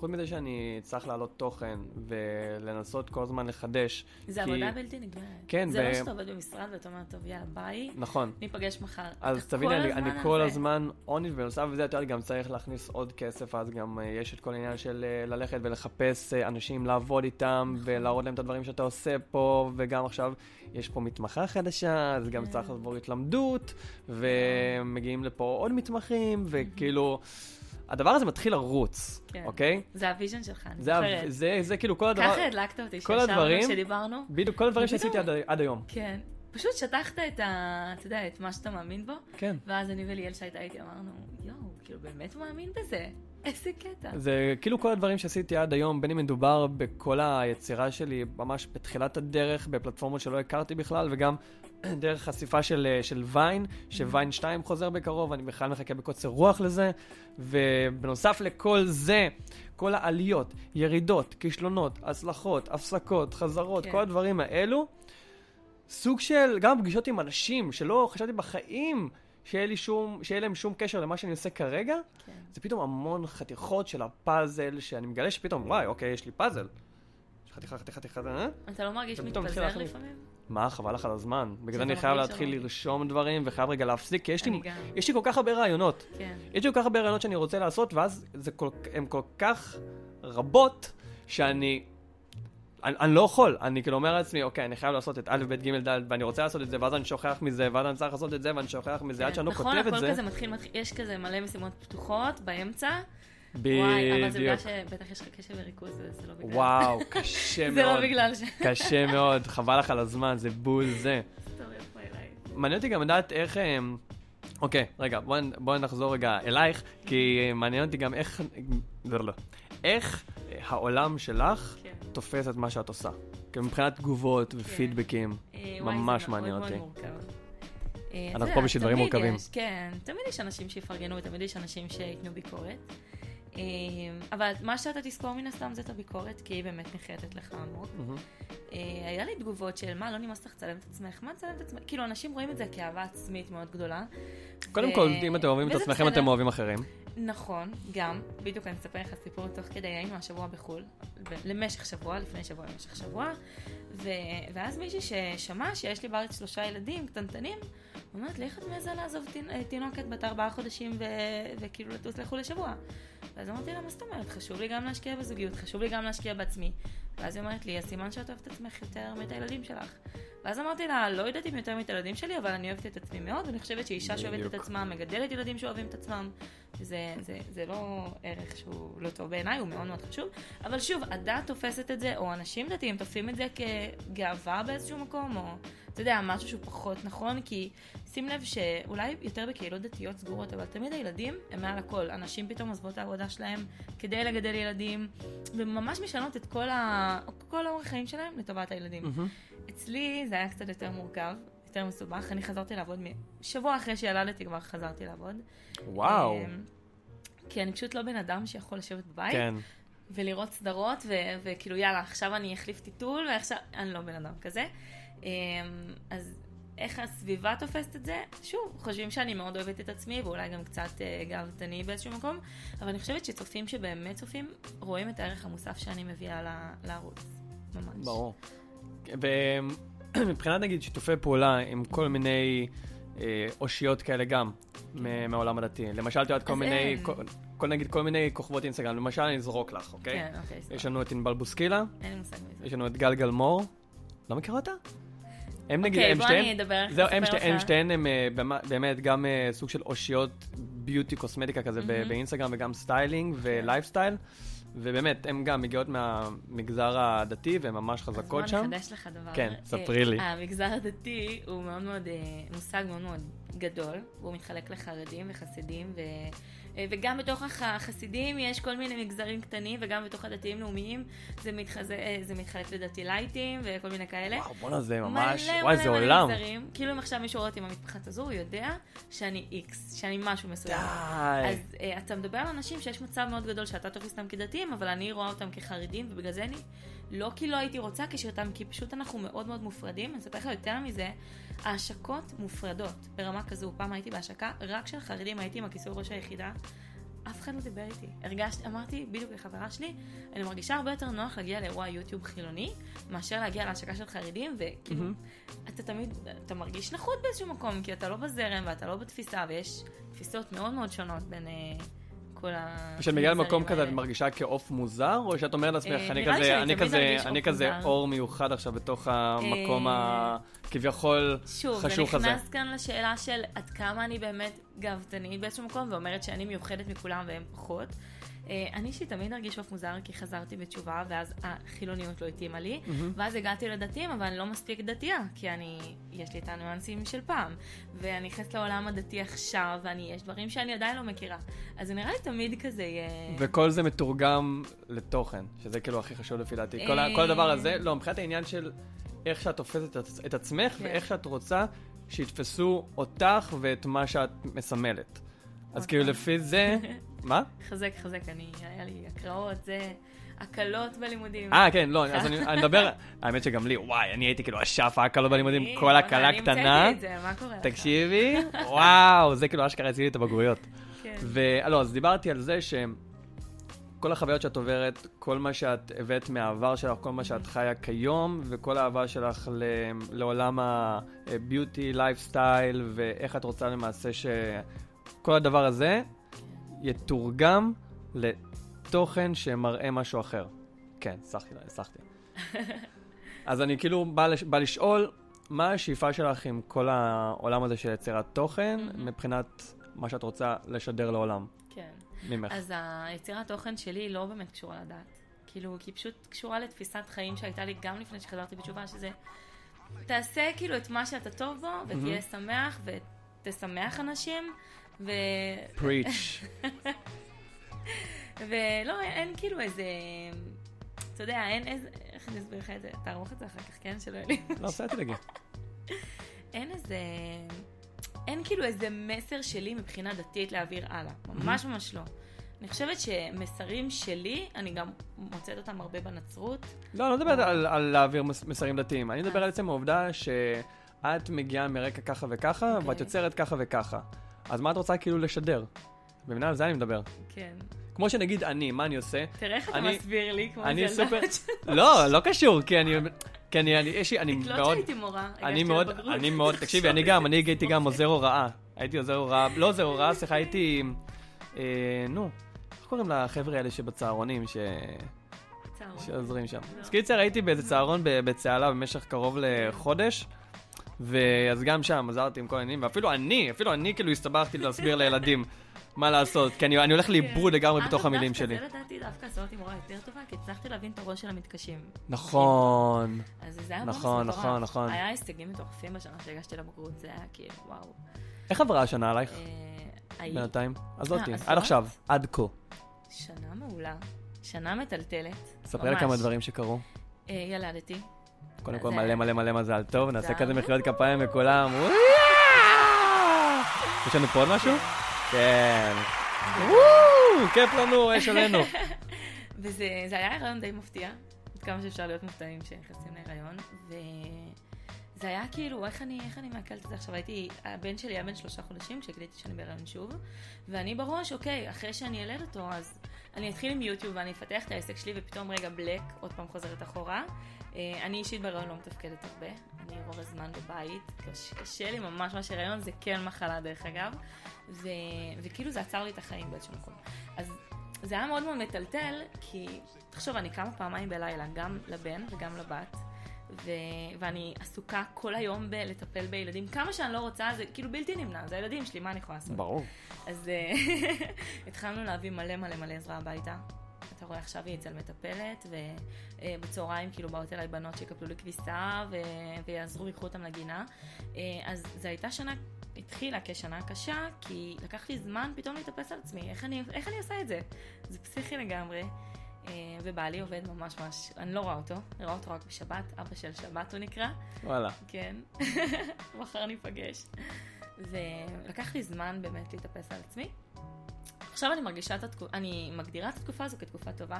חוץ מזה שאני צריך להעלות תוכן ולנסות כל הזמן לחדש.
זה
כי-
עבודה בלתי נגמרת.
כן,
זה לא
ו-
שאתה עובד במשרד ואתה אומר, טוב, יאללה, ביי,
נכון.
ניפגש מחר.
אז תביני, אני, אני כל. הזמן אונית, ובנוסף לזה, את יודעת, גם צריך להכניס עוד כסף, אז גם אה, יש את כל העניין של אה, ללכת ולחפש אה, אנשים לעבוד איתם,
נכון.
ולהראות להם את הדברים שאתה עושה פה, וגם עכשיו יש פה מתמחה חדשה, אז גם. צריך לעבור התלמדות, ומגיעים לפה עוד מתמחים, וכאילו, הדבר הזה מתחיל לרוץ,
כן.
אוקיי?
זה ה vision שלך, אני
זה,
זוכרת.
זה, זה כאילו כל הדבר,
ככה הדלקת אותי,
כל הדברים-
כשדיברנו.
בדיוק כל הדברים שעשיתי עד, עד היום.
כן. פשוט שטחת את ה... אתה יודע, את מה שאתה מאמין בו,
כן.
ואז אני וליאל שהייתה איתי אמרנו, יואו, כאילו באמת מאמין בזה. איזה קטע.
זה כאילו כל הדברים שעשיתי עד היום, בין אם מדובר בכל היצירה שלי, ממש בתחילת הדרך, בפלטפורמות שלא הכרתי בכלל, וגם דרך חשיפה של, אה, של ויין, שוויין 2 חוזר בקרוב, אני בכלל מחכה בקוצר רוח לזה, ובנוסף לכל זה, כל העליות, ירידות, כישלונות, הצלחות, הפסקות, חזרות,
כן.
כל הדברים האלו, סוג של, גם פגישות עם אנשים שלא חשבתי בחיים שיהיה, לי שום, שיהיה להם שום קשר למה שאני עושה כרגע,
כן.
זה פתאום המון חתיכות של הפאזל, שאני מגלה שפתאום, וואי, אוקיי, יש לי פאזל. חתיכה, חתיכה, חתיכה, אה?
אתה לא מרגיש מתפזר. לפעמים?
מה, חבל לך על הזמן. בגלל זה אני חייב להתחיל. לרשום דברים, וחייב רגע להפסיק, כי יש לי. יש לי כל כך הרבה רעיונות.
כן.
יש לי כל כך הרבה רעיונות שאני רוצה לעשות, ואז זה כל, הן כל כך רבות, שאני... אני, אני לא יכול, אני כאילו אומר לעצמי, אוקיי, אני חייב לעשות את א', ב', ג', ד', ואני רוצה לעשות את זה, ואז אני שוכח מזה, ואז אני צריך לעשות את זה, ואני שוכח מזה, עד שאני לא
נכון,
כותב את
הכל
זה.
כזה מתחיל, מתחיל, יש כזה מלא משימות פתוחות באמצע. וואי, אבל זה בגלל
בדיוק.
שבטח יש לך קשב וריכוז, וזה לא בגלל...
וואו, [laughs] קשה
זה
מאוד.
לא בגלל ש...
קשה מאוד, חבל לך על הזמן, זה בול זה. מעניין אותי גם לדעת איך... אמ, אוקיי, רגע, בואי בוא נחזור רגע אלייך, כי מעניין אותי גם איך... לא, לא. איך העולם שלך
כן.
תופס את מה שאת עושה. כאילו מבחינת תגובות ופידבקים.
אה,
ממש
זה
מעניין אותי.
אה,
אנחנו
אתה
פה בשביל דברים מורכבים.
כן, תמיד יש אנשים שיפרגנו ותמיד יש אנשים שייתנו ביקורת. אה, אבל מה שאתה תזכור מן הסתם זה את הביקורת, כי היא באמת נחרטת לך עמוק. אה, היה לי תגובות של מה, לא נמאס לך לצלם את עצמך? מה לצלם את עצמך? כאילו, אנשים רואים את זה כאהבה עצמית מאוד גדולה.
קודם כל, אם אתם אוהבים את עצמכם. אתם אוהבים אחרים.
נכון, גם. בדיוק אני אספר לך סיפור תוך כדי, היינו השבוע בחו"ל, למשך שבוע, לפני שבוע למשך שבוע, ואז מישהי ששמע שיש לי בארץ שלושה ילדים קטנטנים, אומרת לי, איך את מעזה לעזוב אה, תינוקת בת ארבעה חודשים ו- וכאילו לטוס לחו"ל לשבוע? ואז אמרתי לה, מה זאת אומרת? חשוב לי גם להשקיע בזוגיות, חשוב לי גם להשקיע בעצמי. ואז היא אומרת לי, אז סימן שאת אוהבת את עצמך יותר מאת הילדים שלך. ואז אמרתי לה, לא יודעת אם יותר מאת הילדים שלי, אבל אני אוהבת את עצמי מאוד, ואני חושבת שאישה שאוהבת את. עצמה, מגדלת ילדים שאוהבים את עצמם, זה, זה, זה לא ערך שהוא לא טוב בעיניי, הוא מאוד מאוד חשוב. אבל שוב, הדת תופסת את זה, או אנשים דתיים תופסים את זה כגאווה באיזשהו מקום, או אתה יודע, משהו שהוא פחות נכון, כי שים לב שאולי יותר בקהילות דתיות סגורות, אבל תמיד הילדים הם מעל הכל. אנשים פתאום עוזבות את העבודה שלהם כדי לגדל ילדים, וממש משנות את כל, ה... כל האורח חיים שלהם לטובת הילדים.
מהמם.
אצלי זה היה קצת יותר מורכב, יותר מסובך. אני חזרתי לעבוד, שבוע אחרי שילדתי כבר חזרתי לעבוד.
וואו.
אמ, כי אני פשוט לא בן אדם שיכול לשבת בבית
כן.
ולראות סדרות, ו- וכאילו יאללה, עכשיו אני אחליף טיטול, ועכשיו... אני לא בן אדם כזה. אמ, אז איך הסביבה תופסת את זה? שוב, חושבים שאני מאוד אוהבת את עצמי, ואולי גם קצת אה, גאוותני באיזשהו מקום, אבל אני חושבת שצופים שבאמת צופים, רואים את הערך המוסף שאני מביאה לערוץ. ממש.
ברור. ומבחינת [clears throat] נגיד שיתופי פעולה עם כל מיני אה, אושיות כאלה גם מ- מהעולם הדתי. למשל, את יודעת כל מיני. כל, כל נגיד כל מיני כוכבות אינסטגרם, למשל אני אזרוק לך, אוקיי?
כן, אוקיי,
יש
סבבה.
לנו את ענבל בוסקילה,
אין לי מושג מזה.
יש לנו את גל גלמור, לא מכירה אותה? הם נגיד,
אוקיי,
הם
בוא
שתיהן,
אני אדבר,
זהו, הם. שתיהן הם אה, באמת גם אה, סוג של אושיות ביוטי קוסמטיקה כזה. באינסטגרם וגם סטיילינג ולייפסטייל. ובאמת, הן גם מגיעות מהמגזר הדתי והן ממש חזקות
אז
שם.
בוא נחדש לך דבר.
כן,
אה,
ספרי לי.
המגזר הדתי הוא מאוד מאוד, מושג מאוד מאוד גדול, והוא מתחלק לחרדים וחסידים, ו... אה, וגם בתוך הח- החסידים יש כל מיני מגזרים קטנים, וגם בתוך הדתיים לאומיים זה, מתחזה, אה, זה מתחלק לדתי לייטים וכל מיני כאלה.
וואו, בואנה זה ממש,
מלא
וואי
מלא
זה
מלא
עולם.
מגזרים. כאילו אם עכשיו מישהו רואה אותי מהמטפחת הזו, הוא יודע שאני איקס, שאני משהו מסוים.
די.
אז uh, אתה מדבר על אנשים שיש מצב מאוד גדול שאתה תופס אותם כדתיים, אבל אני רואה אותם כחרדים, ובגלל זה אני, לא כי לא הייתי רוצה כשאותם, כי פשוט אנחנו מאוד מאוד מופרדים. אני אספר לך יותר מזה, ההשקות מופרדות ברמה כזו. פעם הייתי בהשקה, רק של חרדים הייתי עם הכיסוי ראש היחידה. אף אחד לא דיבר איתי. הרגשתי, אמרתי בדיוק לחברה שלי, אני מרגישה הרבה יותר נוח להגיע לאירוע יוטיוב חילוני, מאשר להגיע להשקה של חרדים, וכאילו,
מהמם.
אתה תמיד, אתה מרגיש נחות באיזשהו מקום, כי אתה לא בזרם ואתה לא בתפיסה, ויש תפיסות מאוד מאוד שונות בין אה, כל ה...
כשאת מגיעה למקום כזה, את. מרגישה כעוף מוזר, או שאת אומרת לעצמך,
אה,
אני כזה, אני כזה, אני כזה
מוזר."
אור מיוחד עכשיו בתוך המקום
אה,
הכביכול
שוב, זה
חשוך הזה.
נכנס כאן לשאלה של עד כמה אני באמת גאוותנית באיזשהו מקום, ואומרת שאני מיוחדת מכולם והם פחות. אה, אני אישית תמיד ארגיש עוף מוזר כי חזרתי בתשובה, ואז החילוניות לא התאימה לי,
מהמם.
ואז הגעתי לדתיים, אבל אני לא מספיק דתייה, כי אני, יש לי את הניואנסים של פעם, ואני נכנסת לעולם הדתי עכשיו, ואני, יש דברים שאני עדיין לא מכירה. אז זה נראה לי תמיד כזה יהיה...
וכל זה מתורגם לתוכן, שזה כאילו הכי חשוב לפי דעתי. כל. כל הדבר הזה, לא, מבחינת העניין של איך שאת תופסת את עצמך,
כן.
ואיך שאת רוצה שיתפסו אותך ואת מה שאת מסמלת. אז
אוקיי.
כאילו לפי זה, [laughs] מה?
חזק, חזק, אני, היה לי הקראות, זה הקלות בלימודים.
אה, כן, לא, אז אני אני מדבר, האמת שגם לי, וואי, אני הייתי כאילו אשף ההקלות בלימודים,
אני-
כל הקלה
אני
קטנה.
המצאתי את זה, מה קורה לך?
תקשיבי, [laughs] וואו, זה כאילו אשכרה הציל לי את הבגרויות.
כן.
ולא, אז דיברתי על זה שכל החוויות שאת עוברת, כל מה שאת הבאת מהעבר שלך, כל מה שאת חיה כיום, וכל האהבה שלך ל- לעולם הביוטי, לייפסטייל, ואיך את רוצה למעשה שכל הדבר הזה יתורגם לתוכן שמראה משהו אחר. כן, סלחתי סלחתי. [laughs] אז אני כאילו בא, לש... בא לשאול, מה השאיפה שלך עם כל העולם הזה של יצירת תוכן,
מהמם.
מבחינת מה שאת רוצה לשדר לעולם,
כן.
ממך?
אז היצירת תוכן שלי לא באמת קשורה לדת. כאילו, כי היא פשוט קשורה לתפיסת חיים שהייתה לי גם לפני שחזרתי בתשובה, שזה תעשה כאילו את מה שאתה טוב בו, ותהיה שמח, ותשמח אנשים, ו...
פריץ'. [laughs]
ולא, אין, כאילו איזה... אתה יודע, אין איזה... איך אני אסביר לך את זה? תערוך את זה אחר כך, כן? שלא יהיה לי...
לא, בסדר, תדאגי. [laughs]
אין איזה... אין כאילו איזה מסר שלי מבחינה דתית להעביר הלאה. ממש ממש לא. אני חושבת שמסרים שלי, אני גם מוצאת אותם הרבה בנצרות.
לא, אני לא מדבר על, על להעביר מס- מסרים דתיים, אני מדבר על עצם העובדה שאת מגיעה מרקע ככה וככה,
אוקיי.
ואת יוצרת ככה וככה. אז מה את רוצה כאילו לשדר? מבינה? על זה אני מדבר.
כן.
כמו שנגיד אני, מה אני עושה?
תראה איך אתה מסביר לי, כמו
אני
זלדה.
סופר... לא, לא קשור, כי אני... כי אני, אני, יש לי, אני
תקלוט
מאוד...
שהייתי מורה.
אני מאוד. אני מאוד, תקשיבי, אני גם, אני הייתי גם עוזר הוראה. הייתי עוזר הוראה, לא עוזר הוראה, סליחה, הייתי... אה, נו, איך קוראים לחבר'ה האלה שבצהרונים, ש... שעוזרים שם?
לא.
אז קיצר, הייתי באיזה צהרון בצהלה במשך קרוב לחודש, ואז גם שם עזרתי עם כל העניינים, ואפילו אני, אפילו אני כאילו הסתבכתי להסביר לילדים מה לעשות, כי אני אני הולך לאיבוד לגמרי בתוך המילים שלי.
זה לדעתי דווקא עשה אותי מורה יותר טובה, כי הצלחתי להבין את הראש של המתקשים.
נכון.
אז זה היה
נכון, נכון. נכון.
היה הישגים מטורפים בשנה שהגשתי לבגרות, זה היה כאילו, וואו.
איך עברה השנה עלייך
אה,
בינתיים?
אז
עד
לא?
עכשיו, עד כה.
שנה מעולה, שנה מטלטלת.
ספרי לי. כמה דברים שקרו.
אה, ילדתי.
קודם כל מלא מלא מלא מזל טוב, נעשה
זה-
כזה מחיאות כפיים לכולם. יש לנו פה עוד משהו? כן. כיף לנו, אש עלינו. [laughs]
וזה זה היה הריון די מפתיע, עד כמה שאפשר להיות מופתעים כשנכנסים להיריון, וזה היה כאילו, איך אני, איך אני מעכלת את זה עכשיו? הייתי, הבן שלי היה בן שלושה חודשים כשגיליתי שאני בהיריון שוב, ואני בראש, אוקיי, אחרי שאני אלד אותו, אז אני אתחיל עם יוטיוב ואני אפתח את העסק שלי, ופתאום רגע בלק, עוד פעם חוזרת אחורה. אה, אני אישית בהיריון לא מתפקדת הרבה, אני רוב הזמן בבית, קשה, קשה לי ממש ממש הריון, זה כן מחלה דרך אגב, ו, וכאילו זה עצר לי את החיים באיזשהו מקום. אז זה היה מאוד מאוד מטלטל, כי תחשוב, אני קמה פעמיים בלילה, גם לבן וגם לבת, ו... ואני עסוקה כל היום בלטפל בילדים. כמה שאני לא רוצה, זה כאילו בלתי נמנע, זה הילדים שלי, מה אני יכולה לעשות?
ברור.
אז אה, [laughs] התחלנו להביא מלא מלא מלא עזרה הביתה. אתה רואה, עכשיו היא אצל מטפלת, ובצהריים כאילו באות אליי בנות שיקפלו לי כביסה ו... ויעזרו, ייקחו אותם לגינה. אה, אז זו הייתה שנה, התחילה כשנה קשה, כי לקח לי זמן פתאום להתאפס על עצמי. איך אני, איך אני עושה את זה? זה פסיכי לגמרי. אה, ובעלי עובד ממש ממש, אני לא רואה אותו, אני רואה אותו רק בשבת, אבא של שבת הוא נקרא.
וואלה.
כן, [laughs] מחר ניפגש. ולקח לי זמן באמת להתאפס על עצמי. עכשיו אני מרגישה את התקופה, אני מגדירה את התקופה הזו כתקופה טובה.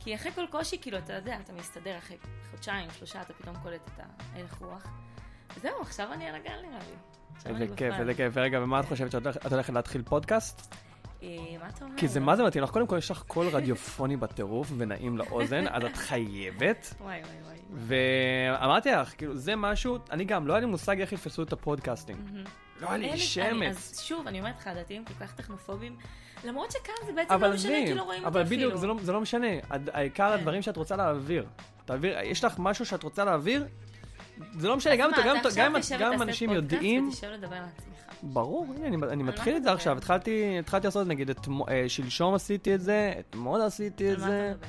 כי אחרי כל קושי, כאילו, אתה יודע, אתה מסתדר אחרי חודשיים, שלושה, אתה פתאום קולט את ההלך רוח. זהו, עכשיו אני על הגל נראה לי.
איזה כיף. איזה כיף. ורגע, ומה את חושבת שאת הולכת- להתחיל פודקאסט?
אה, מה אתה אומר?
כי זה מה זה מתאים לך, קודם כל יש לך קול רדיופוני בטירוף ונעים לאוזן, אז את חייבת. [laughs]
וואי וואי וואי.
ואמרתי לך, כאילו, זה משהו, אני גם, לא היה לי מושג איך יתפסו את הפודקאסטינג. לא
אני-
שמץ.
אז שוב, אני אומרת לך, הדתיים כל כך טכנופובים, למרות שכאן זה בעצם
אבל
לא משנה, כי לא רואים
אבל
אותי
בדיוק,
אפילו.
זה לא- זה לא משנה. העיקר
כן.
הדברים שאת רוצה להעביר. תעביר, יש לך משהו שאת רוצה להעביר, זה לא משנה, גם
מה,
אם- גם-
אתה
גם אם-
עכשיו תשב
אנשים
ותעשה פודקאסט
יודעים,
ותשב לדבר על עצמך.
ברור, הנה, אני, אני
מה
מתחיל
אתה
את זה עכשיו? התחלתי, התחלתי לעשות, נגיד, אתמו- אה, שלשום עשיתי את זה, אתמול עשיתי את
על מה
זה,
אתה מדבר?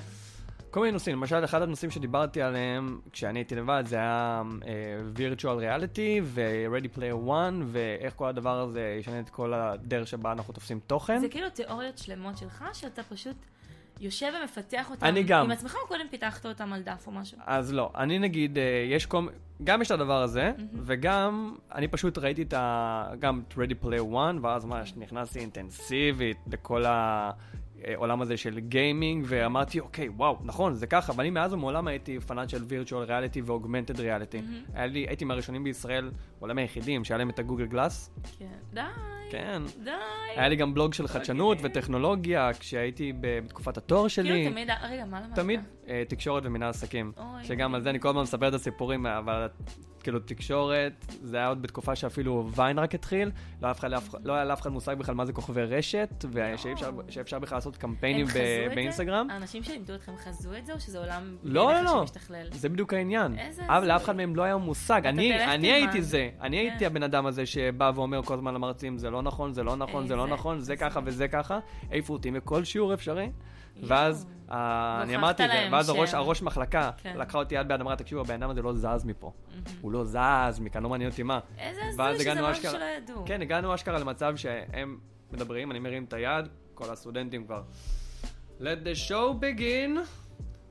כל מיני נושאים, למשל, אחד הנושאים שדיברתי עליהם כשאני הייתי לבד, זה היה uh, virtual reality ו-ready player one, ואיך כל הדבר הזה ישנה את כל הדרך שבה אנחנו תופסים תוכן.
זה כאילו תיאוריות שלמות שלך, שאתה פשוט יושב ומפתח אותם.
אני גם.
עם עצמך או קודם פיתחת אותם על דף או משהו?
אז לא, אני נגיד, אה, יש כל... גם יש את הדבר הזה, וגם אני פשוט ראיתי את ה... גם את Ready Player One, ואז ממש נכנסתי אינטנסיבית לכל העולם הזה של גיימינג, ואמרתי, אוקיי, וואו, נכון, זה ככה, ואני מאז ומעולם הייתי פנאט של ו-augmented reality. היה לי, הייתי מהראשונים בישראל, העולם היחידים, שהיה להם את הגוגל גלאס.
כן. די,
כן.
די.
היה לי גם בלוג של חדשנות וטכנולוגיה, כשהייתי בתקופת התואר שלי.
כאילו תמיד, רגע, מה למדת?
תמיד אה, תקשורת ומנהל עסקים. שגם על זה אני כל הזמן מספר את הסיפורים, אבל כאילו תקשורת, זה היה עוד בתקופה שאפילו ויין רק התחיל, לא, אחד, לאף- לא היה לאף אחד מושג בכלל מה זה כוכבי רשת, ושאפשר שאפשר בכלל לעשות קמפיינים ב-? באינסטגרם.
האנשים שלימדו אתכם חזו את זה, או שזה עולם
לא, לא, לא. זה בדיוק העניין. אבל. לאף אחד מהם לא היה מושג. אני. הייתי זה. אני הייתי
כן.
הבן אדם הזה שבא ואומר כל הזמן למרצים, זה לא נכון, זה לא נכון, זה לא נכון, זה. ככה וזה ככה. העיפו אותי מכל שיעור אפשרי. ואז אה, אני אמרתי, את זה,
להם
ואז הראש, מחלקה
כן.
לקחה אותי יד ביד, אמרה, תקשיבו, הבן אדם הזה לא זז מפה. הוא לא זז מכאן, לא מעניין אותי מה.
איזה הזוי שזה משהו שלא ידעו.
כן, הגענו אשכרה למצב שהם מדברים, אני מרים את היד, כל הסטודנטים כבר. Let the show begin.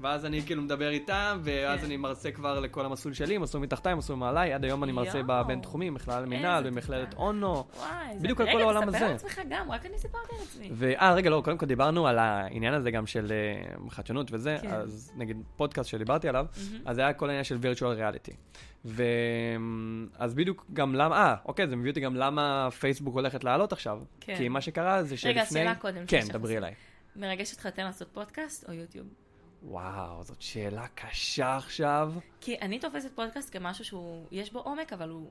ואז אני כאילו מדבר איתם, ואז
כן.
אני מרצה כבר לכל המסלול שלי, מסלול מתחתיי, מסלול מעליי, עד היום אני מרצה. בבינתחומי, מכלל מינהל, במכללת. אונו.
וואי,
בדיוק על כל
רגע,
העולם
תספר
הזה.
על עצמך גם, רק אני סיפרתי על עצמי.
ואה, רגע, לא, קודם כל דיברנו על העניין הזה גם של אה, חדשנות וזה,
כן.
אז נגיד פודקאסט שדיברתי עליו,
מהמם.
אז זה היה כל העניין של virtual reality. ו... אז בדיוק גם למה, אה, אוקיי, זה מביא אותי גם למה פייסבוק הולכת לעלות עכשיו.
כן.
כי מה שקרה זה שלפני...
רגע, שאלה קודם,
כן, דברי אליי.
מרגש אותך יותר לעשות פודקאסט או יוטיוב?
וואו, זאת שאלה קשה עכשיו.
כי אני תופסת פודקאסט כמשהו שהוא, יש בו עומק, אבל הוא...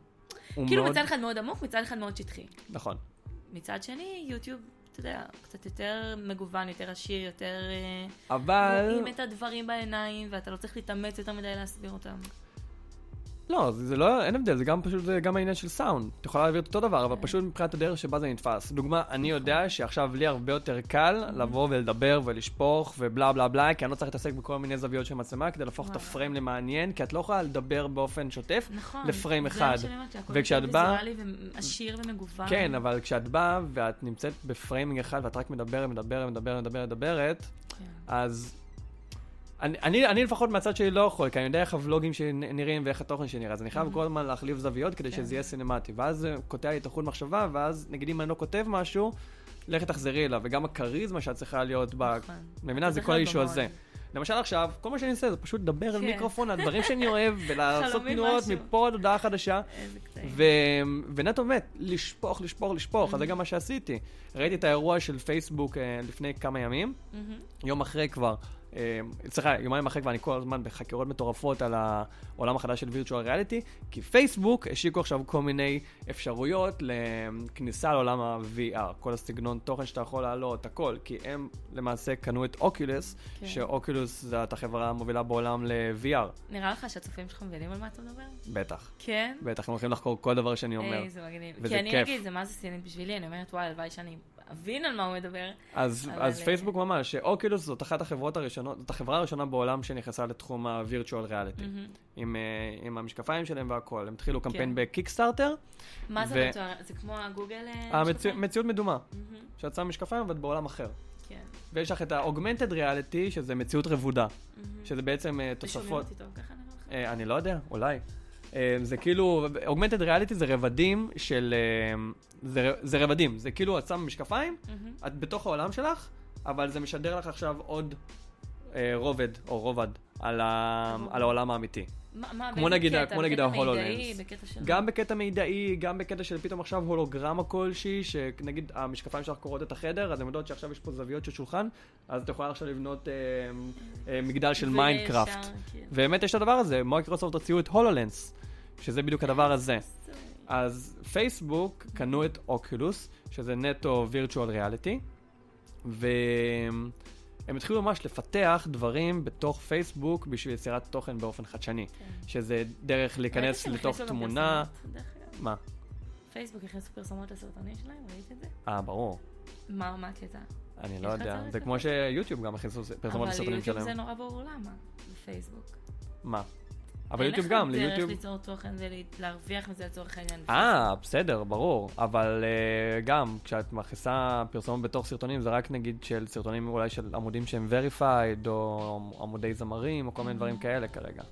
הוא
כאילו
מאוד-
מצד אחד מאוד עמוק, מצד אחד מאוד שטחי.
נכון.
מצד שני, יוטיוב, אתה יודע, קצת יותר מגוון, יותר עשיר, יותר... אה,
אבל...
רואים את הדברים בעיניים, ואתה לא צריך להתאמץ יותר מדי להסביר אותם.
לא, זה, זה לא, אין הבדל, זה גם פשוט, זה גם העניין של סאונד. את יכולה להעביר את אותו דבר, אבל. פשוט מבחינת הדרך שבה זה נתפס. דוגמה, אני
נכון.
יודע שעכשיו לי הרבה יותר קל לבוא ולדבר ולשפוך ובלה בלה בלה, כי אני לא צריך להתעסק בכל מיני זוויות של מצלמה כדי להפוך את. הפריים למעניין, כי את לא יכולה לדבר באופן שוטף.
נכון.
לפריים אחד. וכשאת באה-
ועשיר ומגוון.
כן, אבל כשאת באה ואת נמצאת בפריימינג אחד ואת רק מדברת, מדברת, מדברת, מדברת, מדברת,
כן.
אז... אני, אני, אני לפחות מהצד שלי לא יכול, כי אני יודע איך הוולוגים שנראים ואיך התוכן שנראה, אז אני חייב
Mhm.
כל הזמן להחליף זוויות כדי
כן.
שזה יהיה סינמטי, ואז זה קוטע לי את החוט מחשבה, ואז נגיד אם אני לא כותב משהו, לכי תחזרי אליו, וגם הכריזמה שאת צריכה להיות בה,
נכון.
מבינה? זה כל האישו. הזה. למשל עכשיו, כל מה שאני עושה זה פשוט לדבר על
כן.
מיקרופון, על דברים שאני אוהב, [laughs] ולעשות תנועות. מפה עד הודעה חדשה.
איזה.
ו... ונטו באמת, לשפוך, לשפוך, לשפוך, אז זה גם מה שעשיתי. ראיתי את האירוע של פייסבוק אה, לפני כמה ימים,
מהמם.
יום אחרי כבר, אה, סליחה, יומיים אחרי כבר אני כל הזמן בחקירות מטורפות על העולם החדש של וירטואל ריאליטי, כי פייסבוק השיקו עכשיו כל מיני אפשרויות לכניסה לעולם ה-VR, כל הסגנון תוכן שאתה יכול להעלות, הכל, כי הם למעשה קנו את אוקולוס,
כן.
שאוקולוס זאת החברה המובילה בעולם ל-VR,
נראה לך שהצופים שלך מבינים על מה אתה מדבר?
בטח.
כן.
בטח, הם הולכים לחקור כל דבר שאני אומר.
איזה מגניב.
וזה
כי אני
כיף.
נגיד, זה מה זה סינית בשבילי, אני אומרת, וואי, הלוואי שאני אבין על מה הוא מדבר.
אז,
אבל,
אז
אה,
פייסבוק ממש, אוקילוס זאת אחת החברות הראשונות, זאת החברה הראשונה בעולם שנכנסה לתחום ה-virtual reality. עם, אה, עם המשקפיים שלהם והכל. הם התחילו קמפיין
כן.
בקיקסטארטר,
מה זה
ו-
מתואר? זה כמו הגוגל? אה, משקפיים?
המציאות מדומה,
מהמם.
שאת שמה משקפיים ואת בעולם אחר.
כן.
ויש לך את ה-augmented reality, שזה מציאות רבודה. שזה בעצם אה,
ושומעים
תוספות...
אותי טוב ככה?
אה, אני לא יודע, אולי. אה, זה כאילו, augmented reality זה רבדים של... אה, זה, זה רבדים, זה כאילו את שמה משקפיים,
מהמם.
את בתוך העולם שלך, אבל זה משדר לך עכשיו עוד אה, רובד או רובד על, ה. על העולם האמיתי.
מה- מה,
כמו נגיד
קטע?
כמו נגיד
ה HoloLens. של...
גם בקטע מידעי, גם בקטע של פתאום עכשיו הולוגרמה כלשהי, שנגיד המשקפיים שלך קוראות את החדר, אז הן יודעות שעכשיו יש פה זוויות של שולחן, אז את יכולה עכשיו לבנות אה, אה, מגדל של Minecraft.
כן.
ובאמת יש את הדבר הזה, מייקרוסופט הוציאו את הולולנס, שזה בדיוק הדבר הזה. אז פייסבוק קנו את אוקולוס, שזה נטו וירטואל ריאליטי, והם התחילו ממש לפתח דברים בתוך פייסבוק בשביל יצירת תוכן באופן חדשני,
כן.
שזה דרך להיכנס לתוך תמונה. מה?
פייסבוק הכניסו פרסומות לסרטונים שלהם, ראית את זה?
אה, ברור.
מה מה הקטע?
אני לא יודע. זה כמו שיוטיוב גם הכניסו פרסומות לסרטונים
אבל יוטיוב זה
שלהם.
נורא ברור למה, בפייסבוק.
מה? אבל יוטיוב גם,
אין לך
ליוטיוב...
דרך ליצור תוכן ולהרוויח מזה לצורך העניין.
אה, בסדר, ברור. אבל uh, גם, כשאת מכניסה פרסומות בתוך סרטונים, זה רק נגיד של סרטונים אולי של עמודים שהם verified, או עמודי זמרים, או כל מיני דברים כאלה כרגע.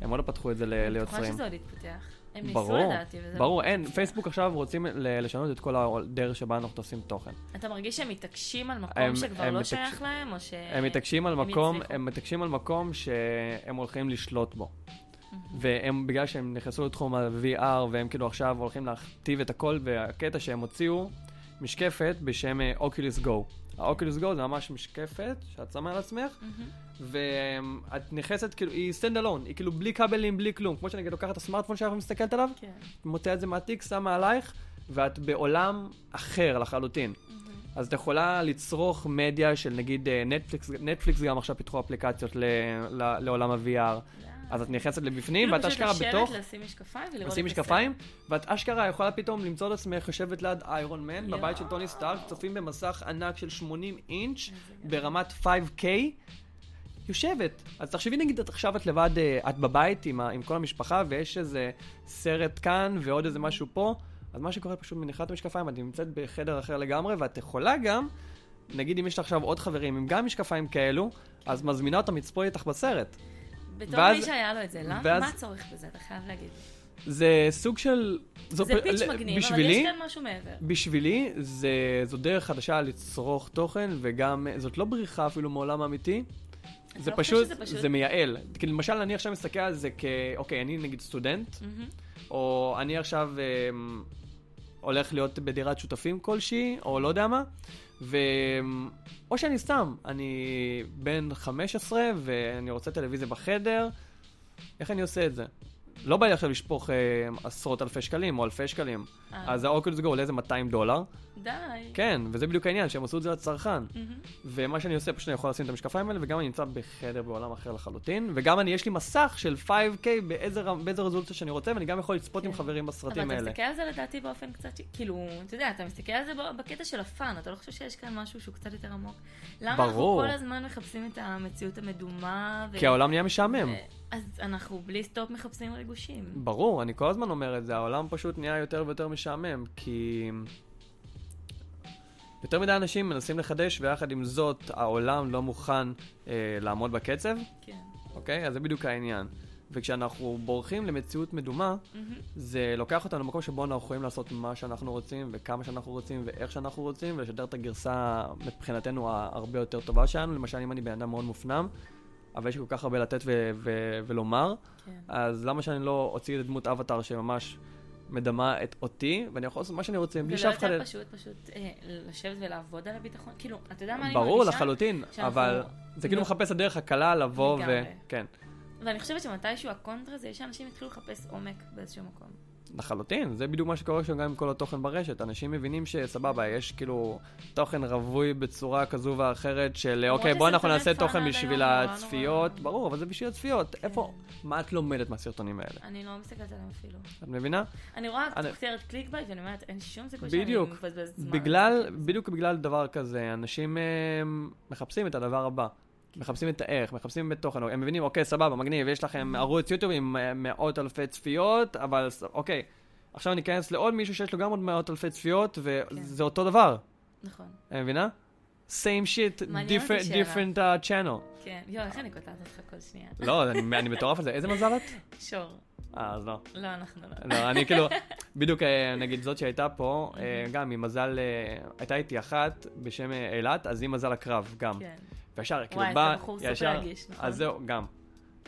הם עוד לא פתחו את זה ל-
אני בטוחה
ליוצרים.
שזה עוד יתפתח. הם ניסו
ברור,
לדעתי, וזה...
ברור, אין, פייסבוק עכשיו רוצים לשנות את כל הדרך שבה אנחנו עושים תוכן.
אתה מרגיש שהם מתעקשים על מקום שכבר לא שייך להם, או ש...
הם מתעקשים על
הם
מקום,
יצליחו?
הם מתעקשים על מקום שהם הולכים לשלוט בו. והם, בגלל שהם נכנסו לתחום ה-VR, והם כאילו עכשיו הולכים להכתיב את הכל, והקטע שהם הוציאו משקפת בשם Oculus Go. ה Oculus Go זה ממש משקפת שאת שמה על עצמך,
מהמם.
ואת נכנסת, כאילו, היא stand alone, היא כאילו בלי כבלים, בלי כלום. כמו שנגיד לוקחת את הסמארטפון שלך ומסתכלת עליו,
כן.
מוציאה את זה מהתיק, שמה עלייך, ואת בעולם אחר לחלוטין.
מהמם.
אז את יכולה לצרוך מדיה של נגיד אה, נטפליקס, נטפליקס גם עכשיו פיתחו אפליקציות ל, ל, לעולם ה-VR. אז את נכנסת לבפנים,
כאילו
ואת
פשוט
אשכרה
לשבת,
בתוך,
לשים משקפיים ולראות את הסרט.
משקפיים, ואת אשכרה יכולה פתאום למצוא את עצמך יושבת ליד איירון מן. בבית של טוני סטארק, צופים במסך ענק של 80 אינץ'. ברמת 5K, יושבת. אז תחשבי נגיד את עכשיו את לבד, אה, את בבית עם, ה, עם כל המשפחה, ויש איזה סרט כאן ועוד איזה משהו פה, אז מה שקורה פשוט מניחה את המשקפיים, את נמצאת בחדר אחר לגמרי, ואת יכולה גם נגיד אם יש לך עכשיו עוד חברים עם גם משקפיים כאלו, אז מזמינה אותם לצפות איתך בסרט.
בתור
ואז-
מי שהיה לו את זה, למה?
ואז-
מה הצורך בזה? אתה חייב להגיד.
זה סוג של... זו
זה
פ-
פיץ' מגניב, אבל
בשבילי,
יש כאן משהו מעבר.
בשבילי זה, זו דרך חדשה לצרוך תוכן, וגם זאת לא בריחה אפילו מעולם האמיתי. זה
לא
פשוט,
שזה פשוט-
זה מייעל. כי למשל, אני עכשיו מסתכל על זה כ... אוקיי, אני נגיד סטודנט,
מהמם.
או אני עכשיו אמ, הולך להיות בדירת שותפים כלשהי, או לא יודע מה, ו... או שאני סתם, אני בן 15 ואני רוצה טלוויזיה בחדר, איך אני עושה את זה? לא בא לי עכשיו לשפוך אה, עשרות אלפי שקלים או אלפי שקלים.
אה,
אז האוקולוס גו עולה איזה 200 דולר.
די.
כן, וזה בדיוק העניין, שהם עשו את זה לצרכן.
מהמם.
ומה שאני עושה, פשוט אני יכול לשים את המשקפיים האלה, וגם אני נמצא בחדר בעולם אחר לחלוטין, וגם אני, יש לי מסך של 5K באיזה, באיזה רזולוציה שאני רוצה, ואני גם יכול לצפות עם
כן.
חברים
אבל
בסרטים
אתה
האלה.
מסתכל על זה לדעתי באופן קצת, כאילו, אתה יודע, אתה מסתכל על זה בקטע של ה fun, אתה לא חושב שיש כאן משהו שהוא קצת יותר עמוק? למה אנחנו
ברור.
כל הזמן מחפשים את המציאות המדומה? ו-
כי העולם נהיה משעמם.
ו- אז אנחנו בלי סטופ מחפשים ריגושים.
ברור, אני כל הזמן אומר את זה, העולם פשוט נהיה יותר ויותר משעמם, כי... יותר מדי אנשים מנסים לחדש, ויחד עם זאת, העולם לא מוכן אה, לעמוד בקצב,
כן.
אוקיי? אז זה בדיוק העניין. וכשאנחנו בורחים למציאות מדומה,
מהמם.
זה לוקח אותנו למקום שבו אנחנו יכולים לעשות מה שאנחנו רוצים, וכמה שאנחנו רוצים, ואיך שאנחנו רוצים, ולשדר את הגרסה מבחינתנו הרבה יותר טובה שלנו. למשל, אם אני בן אדם מאוד מופנם, אבל יש כל כך הרבה לתת ו- ו- ולומר,
כן.
אז למה שאני לא אוציא את דמות אבטאר שממש מדמה את אותי, ואני יכול לעשות מה שאני רוצה, בלי
ולא
שאף אחד...
יותר פשוט פשוט אה, לשבת ולעבוד על הביטחון? כאילו, אתה יודע מה אני מרגישה?
ברור, לחלוטין, אבל זה כאילו מחפש הדרך הקלה לבוא ו... כן,
ואני חושבת שמתישהו הקונטרה זה שאנשים יתחילו לחפש עומק באיזשהו מקום.
לחלוטין, זה בדיוק מה שקורה שם גם עם כל התוכן ברשת. אנשים מבינים שסבבה, יש כאילו תוכן רווי בצורה כזו ואחרת של אוקיי, בוא אנחנו נעשה תוכן בשביל הצפיות.
נורא-
ברור, אבל זה בשביל הצפיות. איפה, מה את לומדת מהסרטונים האלה?
אני לא מסתכלת עליהם אפילו.
את מבינה?
אני רואה
אני-
כותרת clickbait ואני אומרת, אין שום סיכוי שאני. מבזבזת זמן.
בגלל, בדיוק בגלל דבר כזה, אנשים אה, מחפשים את הדבר הבא. מחפשים את הערך, מחפשים את תוכן, הם מבינים, אוקיי, סבבה, מגניב, יש לכם ערוץ יוטיוב עם אה, מאות אלפי צפיות, אבל אוקיי, עכשיו אני אכנס לעוד מישהו שיש לו גם עוד מאות אלפי צפיות, וזה אותו דבר,
נכון,
את מבינה? same shit, different, different uh, channel.
כן. יואו, איך אני קוטעת אותך כל שנייה?
לא, אני, אני מטורף על זה, איזה מזל את?
שור.
אה, אז לא.
לא, אנחנו לא.
לא, אני כאילו, [laughs] בדיוק אה, נגיד זאת שהייתה פה, אה, גם ממזל, אה, הייתה איתי אחת בשם אילת, אז היא מזל הקרב גם.
כן,
וישר, כאילו
וואי,
בא,
אתה בחור סופר
ישר,
רגיש, נכון?
אז זהו, גם.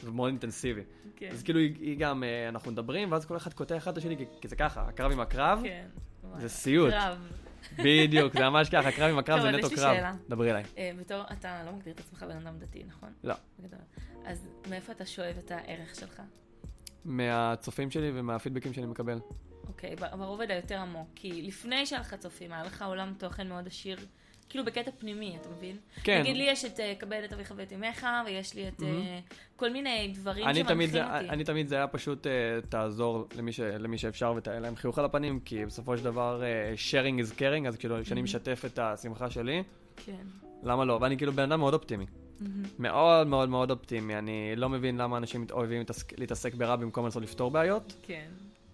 ומאוד אינטנסיבי.
כן.
אז כאילו היא, היא גם, אנחנו מדברים, ואז כל אחד קוטע אחד את השני, כי, כי זה ככה, הקרב עם הקרב,
כן.
זה סיוט.
קרב.
בדיוק, זה ממש ככה, הקרב עם הקרב
טוב,
זה נטו
יש לי
קרב.
שאלה.
דברי אליי.
בתור, אתה לא מגדיר את עצמך בן אדם דתי, נכון?
לא.
אז מאיפה אתה שואב את הערך שלך?
מהצופים שלי ומהפידבקים שאני מקבל.
אוקיי, ב- ברובד היותר עמוק. כי לפני שהיה לך צופים, היה לך עולם תוכן מאוד עשיר, כאילו בקטע פנימי, אתה מבין?
כן.
נגיד לי יש את אה, כבד את אביך ואת אמך, ויש לי את אה, כל מיני דברים שמנחים
זה,
אותי.
אני תמיד זה היה פשוט uh, תעזור למי, ש, למי שאפשר ותהיה להם חיוך על הפנים, כי בסופו של דבר uh, sharing is caring, אז כאילו כשאני משתף את השמחה שלי,
כן.
למה לא? ואני כאילו בן אדם מאוד אופטימי.
מהמם.
מאוד מאוד מאוד אופטימי, אני לא מבין למה אנשים אוהבים להתעסק, ברע במקום לנסות לפתור בעיות.
כן.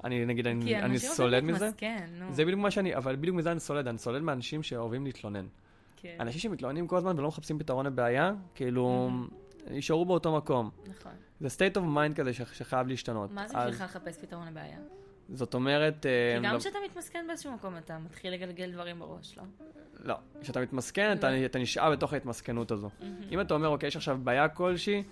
אני נגיד, אני,
כי
אני
אנשים
סולד
אוהבים
מזה.
להתמסכן, נו.
זה בדיוק מה שאני, אבל בדיוק מזה אני סולד, אני סולד מאנשים שאוהבים להתלונן.
כן.
אנשים שמתלוננים כל הזמן ולא מחפשים פתרון לבעיה, כאילו, יישארו באותו מקום.
נכון.
זה state of mind כזה ש- שחייב להשתנות.
מה זה בשבילך לחפש פתרון לבעיה?
זאת אומרת... אה,
כי גם
לא-
כשאתה מתמסכן באיזשהו מקום, אתה מתחיל לגלגל דברים בראש, לא?
לא, כשאתה מתמסכן, אתה,
לא.
אתה נשאר בתוך ההתמסכנות הזו. אם אתה אומר, אוקיי, יש עכשיו בעיה כלשהי,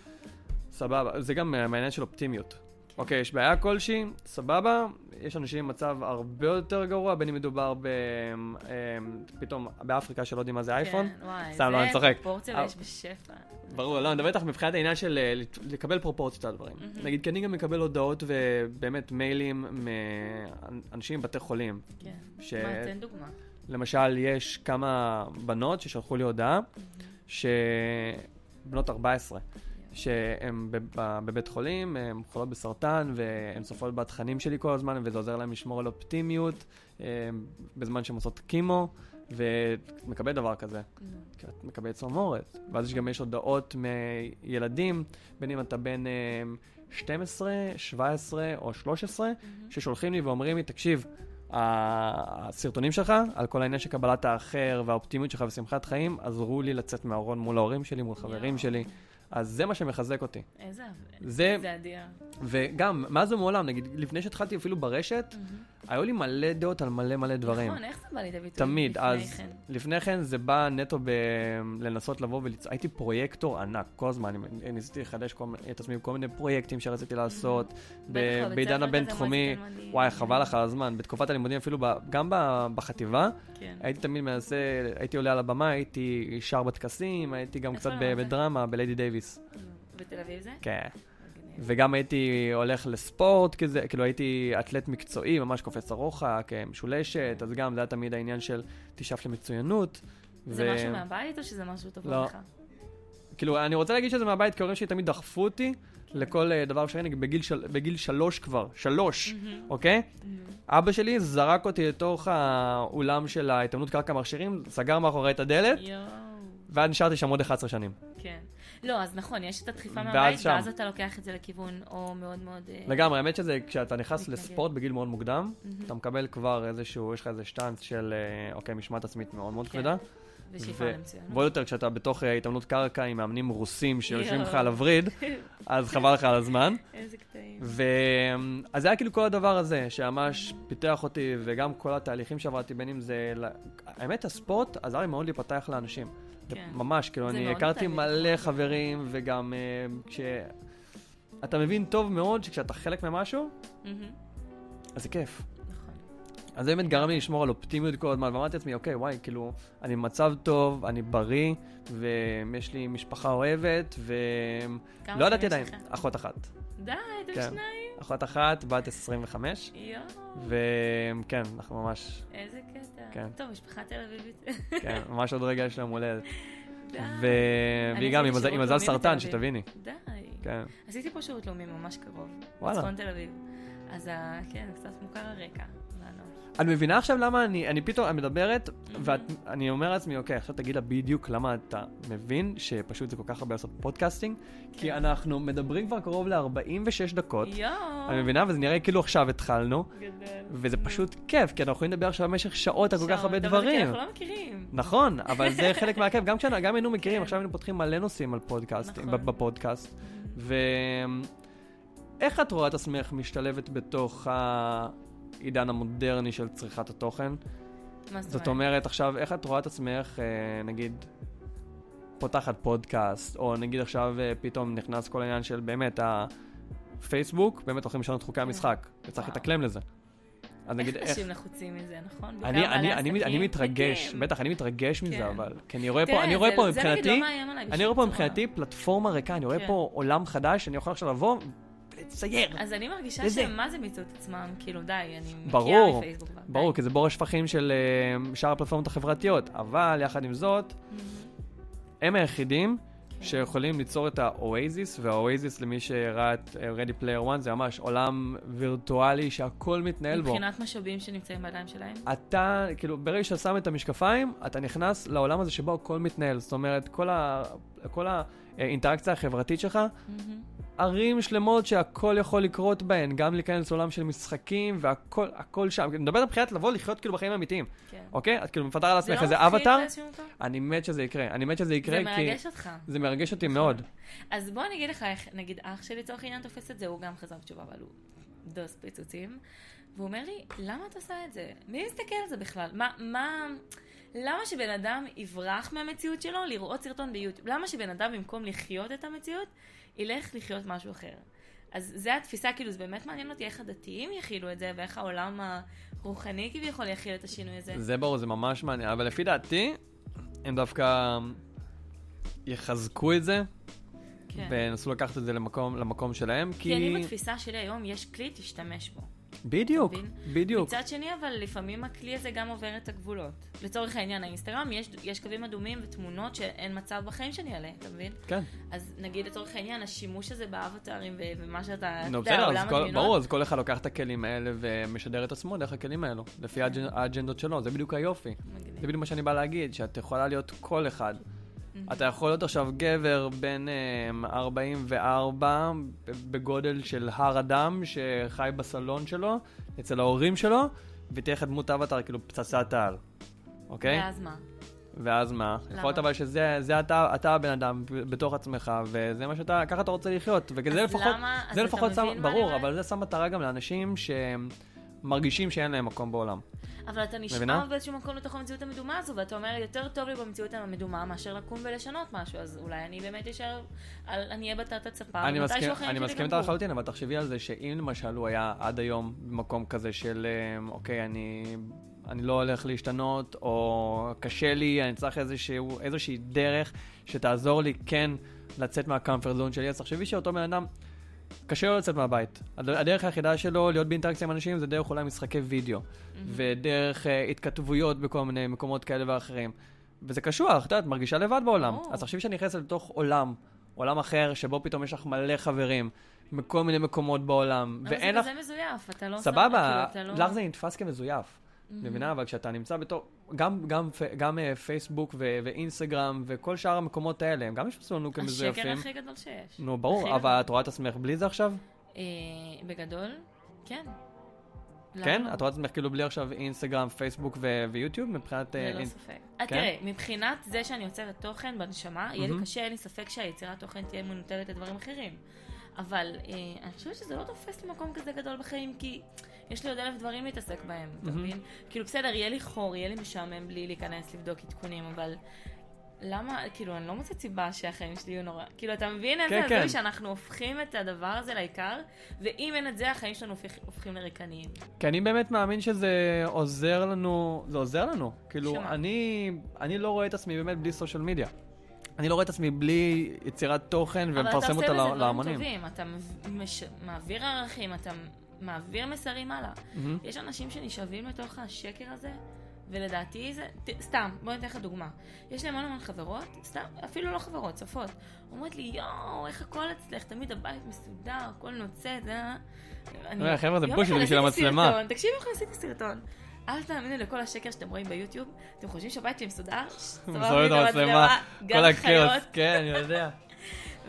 סבבה, זה גם מהעניין של אופטימיות. אוקיי, יש בעיה כלשהי, סבבה, יש אנשים במצב הרבה יותר גרוע, בין אם מדובר ב... אה, פתאום באפריקה שלא יודעים מה זה אייפון.
כן, וואי,
סתם, לא, אני צוחק.
זה פרופורציה
אבל-
ויש בשפע.
ברור, לא, אני מדבר איתך מבחינת העניין של אה, לקבל פרופורציות על הדברים. נגיד, כי אני גם מקבל הודעות ובאמת מיילים מאנשים בבתי חולים.
כן. מה, תן דוגמה.
למשל, יש כמה בנות ששלחו לי הודעה, שבנות 14, שהן בב- בבית חולים, הן חולות בסרטן, והן צופות בתכנים שלי כל הזמן, וזה עוזר להן לשמור על אופטימיות אה, בזמן שהן עושות קימו, ומקבל דבר כזה.
נו.
כי את מקבלת צמרמורת. ואז יש גם יש הודעות מילדים, בין אם אתה בן אה, 12, 17 או 13,
מהמם.
ששולחים לי ואומרים לי, תקשיב, הסרטונים שלך, על כל העניין של קבלת האחר והאופטימיות שלך ושמחת חיים, עזרו לי לצאת מהארון מול ההורים שלי, מול חברים. שלי. אז זה מה שמחזק אותי.
איזה...
זה,
זה אדיר.
וגם, מאז ומעולם, נגיד, לפני שהתחלתי אפילו ברשת, היו לי מלא דעות על מלא מלא דברים.
נכון, איך זה בא לידי ביטוי?
תמיד,
לפני
אז
כן?
לפני כן זה בא נטו ב... לנסות לבוא וליצור, הייתי פרויקטור ענק, כל הזמן, אני ניסיתי לחדש כל... את עצמי בכל מיני פרויקטים שרציתי לעשות, ב- בעידן הבינתחומי. וואי, חבל לך על הזמן, בתקופת הלימודים אפילו, ב... גם ב... בחטיבה,
כן.
הייתי תמיד מנסה, הייתי עולה על הבמה, הייתי שר בטקסים, הייתי גם קצת ב... בדרמה, בליידי דייוויס,
בתל אביב זה?
כן. וגם הייתי הולך לספורט כזה, כאילו הייתי אתלט מקצועי, ממש קופץ הרוחק, משולשת, אז גם זה היה תמיד העניין של תשאף למצוינות.
זה משהו מהבית או שזה משהו טוב
לא.
לך?
כאילו, אני רוצה להגיד שזה מהבית, כי ההורים שלי תמיד דחפו אותי לכל אה, דבר נגיד בגיל, של... בגיל שלוש כבר, שלוש, אוקיי? אבא שלי זרק אותי לתוך האולם של ההתאמנות קרקע מכשירים, סגר מאחורי את הדלת. ואז נשארתי שם עוד 11 שנים.
כן. לא, אז נכון, יש את הדחיפה מהבית,
שם.
ואז אתה לוקח את זה לכיוון או מאוד מאוד... אה,
לגמרי, האמת שזה, כשאתה נכנס
מתנגד.
לספורט בגיל מאוד מוקדם, אתה מקבל כבר איזשהו, יש לך איזה שטאנץ של, אה, אוקיי, משמעת עצמית מאוד מאוד
כן.
כבדה. ועוד יותר כשאתה בתוך אה, התאמנות קרקע עם מאמנים רוסים שיושבים לך. על הווריד, אז חבל לך על הזמן. [laughs]
איזה קטעים.
אז זה היה כאילו כל הדבר הזה, שממש פיתח אותי, וגם כל התהליכים שעברתי, בין אם זה... האמת, הספורט עזר לי מאוד להיפתח לאנשים.
כן.
ממש, כאילו, אני הכרתי. מלא חברים, וגם אה, כש... אתה מבין טוב מאוד שכשאתה חלק ממשהו, אז זה כיף.
נכון.
אז באמת גרם לי לשמור על אופטימיות כל הזמן, ואמרתי לעצמי, אוקיי, וואי, כאילו, אני במצב טוב, אני בריא, ויש לי משפחה אוהבת, ו...
כמה
לא ידעתי עדיין? אחות אחת.
די, אתם
כן.
שניים.
אחות אחת, בת 25,
יואו,
וכן, אנחנו ממש,
איזה קטע.
כן.
טוב, משפחה תל אביבית.
כן, ממש עוד רגע יש לה יום הולדת. [laughs]
די.
והיא גם עם מזל- סרטן. שתביני.
די.
כן.
עשיתי פה שירות לאומי ממש קרוב.
וואלה.
בצפון תל אביב. אז כן, קצת מוכר הרקע.
את מבינה עכשיו למה אני, אני פתאום, אני מדברת, ואני אומר לעצמי, אוקיי, עכשיו תגיד לה בדיוק למה אתה מבין שפשוט זה כל כך הרבה לעשות podcasting, כי אנחנו מדברים כבר קרוב ל-46 דקות.
יואו.
אני מבינה, וזה נראה כאילו עכשיו התחלנו,
גדל.
וזה פשוט כיף, כי אנחנו יכולים לדבר עכשיו במשך שעות על כל כך הרבה דברים.
אנחנו לא מכירים.
נכון, אבל זה חלק מהכיף, גם כשאנחנו, גם היינו מכירים, עכשיו היינו פותחים מלא נושאים על פודקאסטים,
נכון.
בפודקאסט. ואיך את רואה את עצמך משתלבת בתוך העידן המודרני של צריכת התוכן?
מה זאת
זאת
אומרת?
אומרת, עכשיו, איך את רואה את עצמך, אה, נגיד, פותחת פודקאסט, או נגיד עכשיו אה, פתאום נכנס כל העניין של באמת הפייסבוק, באמת הולכים לשנות חוקי המשחק, וצריך
כן.
להתאקלם לזה. אז נגיד,
איך. אנשים לחוצים מזה, נכון?
אני, אני, אני. אני מתרגש,
כן.
בטח, אני מתרגש
כן.
מזה, אבל... כי אני רואה פה, אני רואה
זה-
פה
זה נגיד
מבחינתי,
לא מאיים עליי
אני רואה פה. מבחינתי פלטפורמה ריקה, אני רואה
כן.
פה עולם חדש, אני יכול עכשיו לבוא ולצייר.
אז אני מרגישה
וזה.
שמה זה מיצו את עצמם, כאילו די, אני
ברור,
מפייסבוק. כבר,
ברור,
די.
כי זה בור השפכים של אה, שאר הפלטפורמות החברתיות, אבל יחד עם זאת, הם היחידים
כן.
שיכולים ליצור את האואזיס, והאואזיס למי שראה את אה, Ready Player One זה ממש עולם וירטואלי שהכל מתנהל בו.
מבחינת משאבים שנמצאים בידיים שלהם.
אתה, כאילו, ברגע שאתה שם את המשקפיים, אתה נכנס לעולם הזה שבו הכל מתנהל. זאת אומרת, כל, ה, כל האינטראקציה החברתית שלך,
מהמם.
ערים שלמות שהכל יכול לקרות בהן, גם להיכנס לעולם של משחקים, והכל הכל שם. אני מדבר מבחינת לבוא לחיות כאילו בחיים האמיתיים,
כן.
אוקיי? את כאילו מפתחת על
זה
עצמך
לא
איזה אבטאר? אני מת שזה יקרה. אני מת שזה יקרה,
זה
כי
מרגש אותך.
זה מרגש אותי מאוד.
אז בוא אני אגיד לך איך, נגיד אח שלי לצורך העניין תופס את זה, הוא גם חזר בתשובה, אבל הוא דוס פיצוצים. והוא אומר לי, למה את עושה את זה? מי מסתכל על זה בכלל? מה, מה, למה שבן אדם יברח מהמציאות שלו לראות סרטון ביוטיוב? למה שבן אדם במקום לחיות את המציאות, ילך לחיות משהו אחר? אז זה התפיסה, כאילו, זה באמת מעניין אותי איך הדתיים יכילו את זה, ואיך העולם הרוחני כביכול יכיל את השינוי הזה.
זה ברור, זה ממש מעניין, אבל לפי דעתי, הם דווקא יחזקו את זה,
כן.
וינסו לקחת את זה למקום, למקום שלהם, כי...
כי אני בתפיסה שלי היום, יש כלי, תשתמש בו.
בדיוק? בדיוק.
מצד שני, אבל לפעמים הכלי הזה גם עובר את הגבולות. לצורך העניין, האינסטגרם, יש, יש קווים אדומים ותמונות שאין מצב בחיים שאני אעלה, אתה מבין?
כן.
אז נגיד לצורך העניין, השימוש הזה באבטרים ומה שאתה,
נו,
אתה יודע,
בסדר, אז
עולם הדמיונות.
ברור, אז כל אחד לוקח את הכלים האלה ומשדר את עצמו דרך הכלים האלו, לפי האג'נ- האג'נדות שלו, זה בדיוק היופי.
מגניב.
זה בדיוק מה שאני בא להגיד, שאת יכולה להיות כל אחד. אתה יכול להיות עכשיו גבר בן אמ, 44 בגודל של הר אדם שחי בסלון שלו, אצל ההורים שלו, ותהיה לך דמות אבטאר, כאילו פצצת על, אוקיי?
ואז מה?
ואז מה?
למה?
יכול להיות אבל שזה זה אתה, אתה הבן אדם בתוך עצמך, וזה מה שאתה, ככה אתה רוצה לחיות. וזה לפחות,
למה- אז
זה
אתה
לפחות
מבין
שם, ברור? אבל זה שם מטרה גם לאנשים שמרגישים שאין להם מקום בעולם.
אבל אתה נשאר
מבינה?
באיזשהו מקום לתוך המציאות המדומה הזו, ואתה אומר, יותר טוב לי במציאות המדומה מאשר לקום ולשנות משהו, אז אולי אני באמת אשאר, אני אהיה בתת הצפה,
אני מסכים, אני מסכים איתך. לחלוטין, אבל תחשבי על זה שאם למשל הוא היה עד היום במקום כזה של, אה, אוקיי, אני, אני לא הולך להשתנות, או קשה לי, אני צריך איזשהו, איזושהי דרך שתעזור לי כן לצאת מהקמפרט זון שלי, אז תחשבי שאותו בן אדם, קשה לו לצאת מהבית. הד- הדרך היחידה שלו להיות באינטראקציה עם אנשים זה דרך אולי משחקי וידאו, ודרך אה, התכתבויות בכל מיני מקומות כאלה ואחרים. וזה קשוח, את יודעת, מרגישה לבד בעולם.
ברור.
אז תחשבי שאני נכנסת לתוך עולם, עולם אחר, שבו פתאום יש לך מלא חברים, מכל מיני מקומות בעולם,
אבל
ואין
זה
לך...
כזה מזויף, אתה לא...
סבבה,
לא-
לך זה נתפס כמזויף. מבינה? אבל כשאתה נמצא בתור... גם, גם, פ- גם אה, פייסבוק ו- ואינסטגרם וכל שאר המקומות האלה, הם גם יתפסו לנו
השקר
כמזויפים.
הכי גדול שיש.
נו, ברור, אבל. את רואה את עצמך בלי זה עכשיו?
אה, בגדול, כן.
כן?
למה?
את רואה את עצמך כאילו בלי עכשיו אינסטגרם, פייסבוק ו- ויוטיוב מבחינת... אה,
ללא
אינ-
ספק. אה,
כן?
תראה, מבחינת זה שאני יוצרת תוכן בנשמה, יהיה לי. קשה, אין לי ספק שהיצירת תוכן תהיה מנותרת לדברים אחרים. אבל אה, אני חושבת שזה לא תופס לי מקום כזה גדול בחיים, כי יש לי עוד אלף דברים להתעסק בהם, אתה. מבין? כאילו, בסדר, יהיה לי חור, יהיה לי משעמם בלי להיכנס לבדוק עדכונים, אבל... למה, כאילו, אני לא מוצאת סיבה שהחיים שלי יהיו נורא. כאילו, אתה מבין איזה
כן,
הזוי
כן.
שאנחנו הופכים את הדבר הזה לעיקר, ואם אין את זה, החיים שלנו הופכים לריקניים.
כי אני באמת מאמין שזה עוזר לנו, זה עוזר לנו. כאילו,
שמה?
אני, אני לא רואה את עצמי באמת בלי סושיאל מדיה. אני לא רואה את עצמי בלי יצירת תוכן ומפרסם אותה
אבל אתה עושה בזה דברים
להמונים.
טובים, אתה מש... מעביר ערכים, אתה מעביר מסרים הלאה.
מהמם.
יש אנשים שנשאבים לתוך השקר הזה, ולדעתי זה... ת... סתם, בוא ניתן לך דוגמה. יש לי המון המון חברות, סתם, אפילו לא חברות, צופות. אומרות לי, יואו, איך הכל אצלך, תמיד הבית מסודר, הכל נוצץ, זה... אני...
אה, חבר'ה, זה
יום
בושי
אחד
בשביל המצלמה.
תקשיבו איך עשיתי סרטון. אל תאמינו לכל השקר שאתם רואים ביוטיוב, אתם חושבים שהבית שלי מסודר? [laughs]
מסובב את המצלמה, כל
חיות.
כן, אני יודע.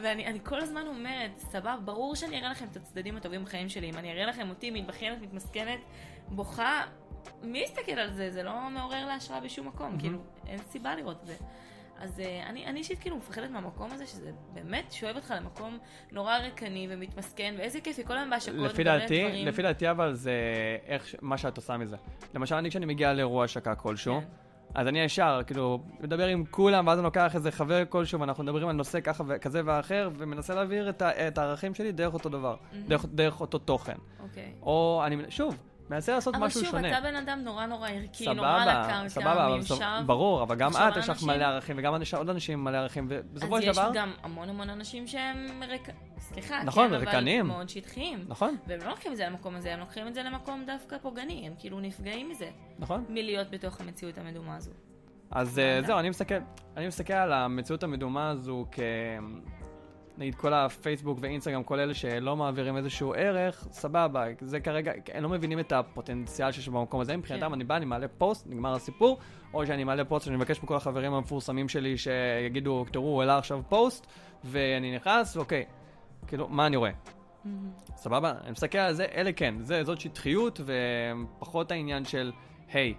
ואני אני כל הזמן אומרת, סבבה, ברור שאני אראה לכם את הצדדים הטובים בחיים שלי. אם אני אראה לכם אותי מתבכיינת, מתמסכנת, בוכה, מי יסתכל על זה? זה לא מעורר להשראה בשום מקום,
מהמם.
כאילו, אין סיבה לראות את זה. אז אה, אני אישית כאילו מפחדת מהמקום הזה, שזה באמת שואב אותך למקום נורא ריקני ומתמסכן, ואיזה כיף, כל היום בהשקות,
לפי דעתי, לפי דעתי אבל זה איך, מה שאת עושה מזה. למשל, אני כשאני מגיע לאירוע השקה כלשהו,
כן.
אז אני ישר, כאילו, מדבר עם כולם, ואז אני לוקח איזה חבר כלשהו, ואנחנו מדברים על נושא ככה וכזה ואחר, ומנסה להעביר את, ה- את הערכים שלי דרך אותו דבר, דרך, דרך אותו תוכן.
אוקיי.
או אני, שוב, מנסה לעשות
אבל
משהו
שוב,
שונה.
אתה בן אדם נורא נורא ערכי, נורא על
סבבה, סבבה, אבל
מיושב.
בסוף- ברור, אבל גם את יש לך מלא ערכים, וגם יש עוד אנשים מלא ערכים, ובסופו
אז
של
יש
דבר,
גם המון המון אנשים שהם רק... סליחה,
נכון,
כן, אבל
ריקניים.
מאוד שטחיים.
נכון,
והם לא לוקחים את זה למקום הזה, הם לוקחים את זה למקום דווקא פוגעני, הם כאילו נפגעים מזה,
נכון.
מלהיות בתוך המציאות המדומה הזו.
אז
מה
אה? זהו, אני מסתכל, אני מסתכל על המציאות המדומה הזו כ... נגיד כל הפייסבוק ואינסטגרם, כל אלה שלא מעבירים איזשהו ערך, סבבה, זה כרגע, הם לא מבינים את הפוטנציאל שיש במקום הזה. מבחינתם
כן.
אני בא, אני מעלה פוסט, נגמר הסיפור, או שאני מעלה פוסט שאני מבקש מכל החברים המפורסמים שלי שיגידו, תראו, הוא העלה עכשיו פוסט, ואני נכנס, אוקיי, כאילו, מה אני רואה? סבבה? אני מסתכל על זה, אלה כן, זה, זאת שטחיות, ופחות העניין של, היי,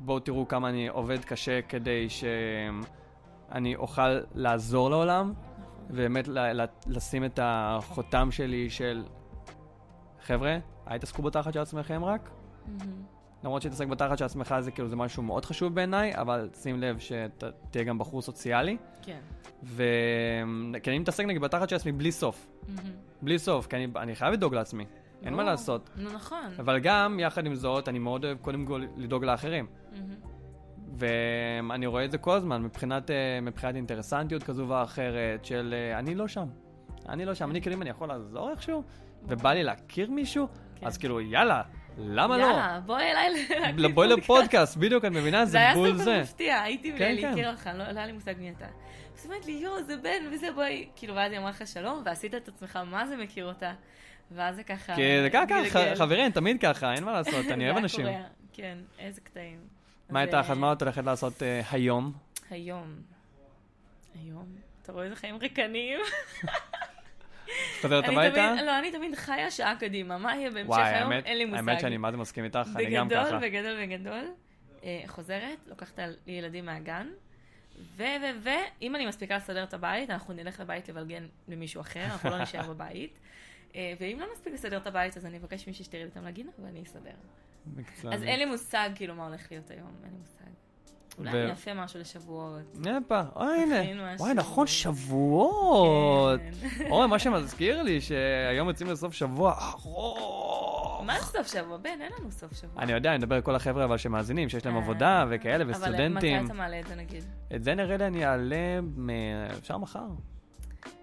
בואו תראו כמה אני עובד קשה כדי שאני אוכל לעזור לעולם, ובאמת לשים את החותם שלי של, חבר'ה, אל תעסקו בתחת של עצמכם רק. למרות שהתעסק בתחת של עצמך זה כאילו זה משהו מאוד חשוב בעיניי, אבל שים לב שתהיה גם בחור סוציאלי.
כן.
כי אני מתעסק נגיד בתחת של עצמי בלי סוף. בלי סוף, כי אני, אני חייב לדאוג לעצמי. אין מה
ברור.
לעשות.
נכון.
אבל גם, יחד עם זאת, אני מאוד אוהב קודם כל לדאוג לאחרים. ואני רואה את זה כל הזמן, מבחינת, אה, מבחינת אינטרסנטיות כזו ואחרת, של אה, אני לא שם. אני לא שם. אני כאילו, אם אני יכול לעזור איכשהו, ובא לי להכיר מישהו,
כן.
אז כאילו, יאללה, למה לא?
יאללה, בואי אליי להקליט
בואי
פודקאסט.
לפודקאסט, בדיוק, את מבינה?
זה
זה
היה
בול
סופר
זה.
מפתיע, הייתי
כן,
בלי
כן.
להכיר אותך, לא לא היה לי מושג מי אתה. אז היא אומרת לי, יואו, זה בן וזה, בואי, כאילו, ואז היא אמרה לך שלום, ועשית את עצמך, מה זה מכיר אותה? ואז זה ככה...
כי זה ככה, חברים, תמיד ככה, אין מה לעשות,
זה
אני אוהב
היה
אנשים.
כן, איזה קטעים.
מה?
אה,
אז מה את הולכת לעשות אה, היום?
היום. היום? אתה רואה איזה חיים ריקניים?
חוזרת הביתה?
לא, אני תמיד חיה שעה קדימה. מה יהיה בהמשך היום? אין לי מושג.
האמת שאני מה זה מסכים איתך, אני גם
בגדול,
ככה.
בגדול, בגדול. אה, חוזרת, לוקחת את הילדים מהגן, ו, ו, ו, אם אני מספיקה לסדר את הבית, אנחנו נלך לבית לבלגן למישהו אחר, אנחנו לא נשאר [laughs] בבית. אה, ואם לא נספיק לסדר את הבית, אז אני אבקש מישהי שתראי איתם לגינה, ואני אסדר.
בקצרה.
אז אין לי מושג כאילו מה הולך להיות היום, אין לי מושג. אולי
ו-
אני אעשה משהו לשבועות.
הפה, אוי, הנה. וואי, נכון, שבועות.
כן.
אוי, מה שמזכיר לי, שהיום יוצאים לסוף שבוע ארוך.
מה סוף שבוע? בן, אין לנו סוף שבוע.
אני יודע, אני מדבר על כל החבר'ה אבל שמאזינים, שיש להם
אה.
עבודה וכאלה,
אבל
וסטודנטים.
מתי אתה מעלה את זה נגיד?
את זה נראה לי אני אעלה, אפשר מחר.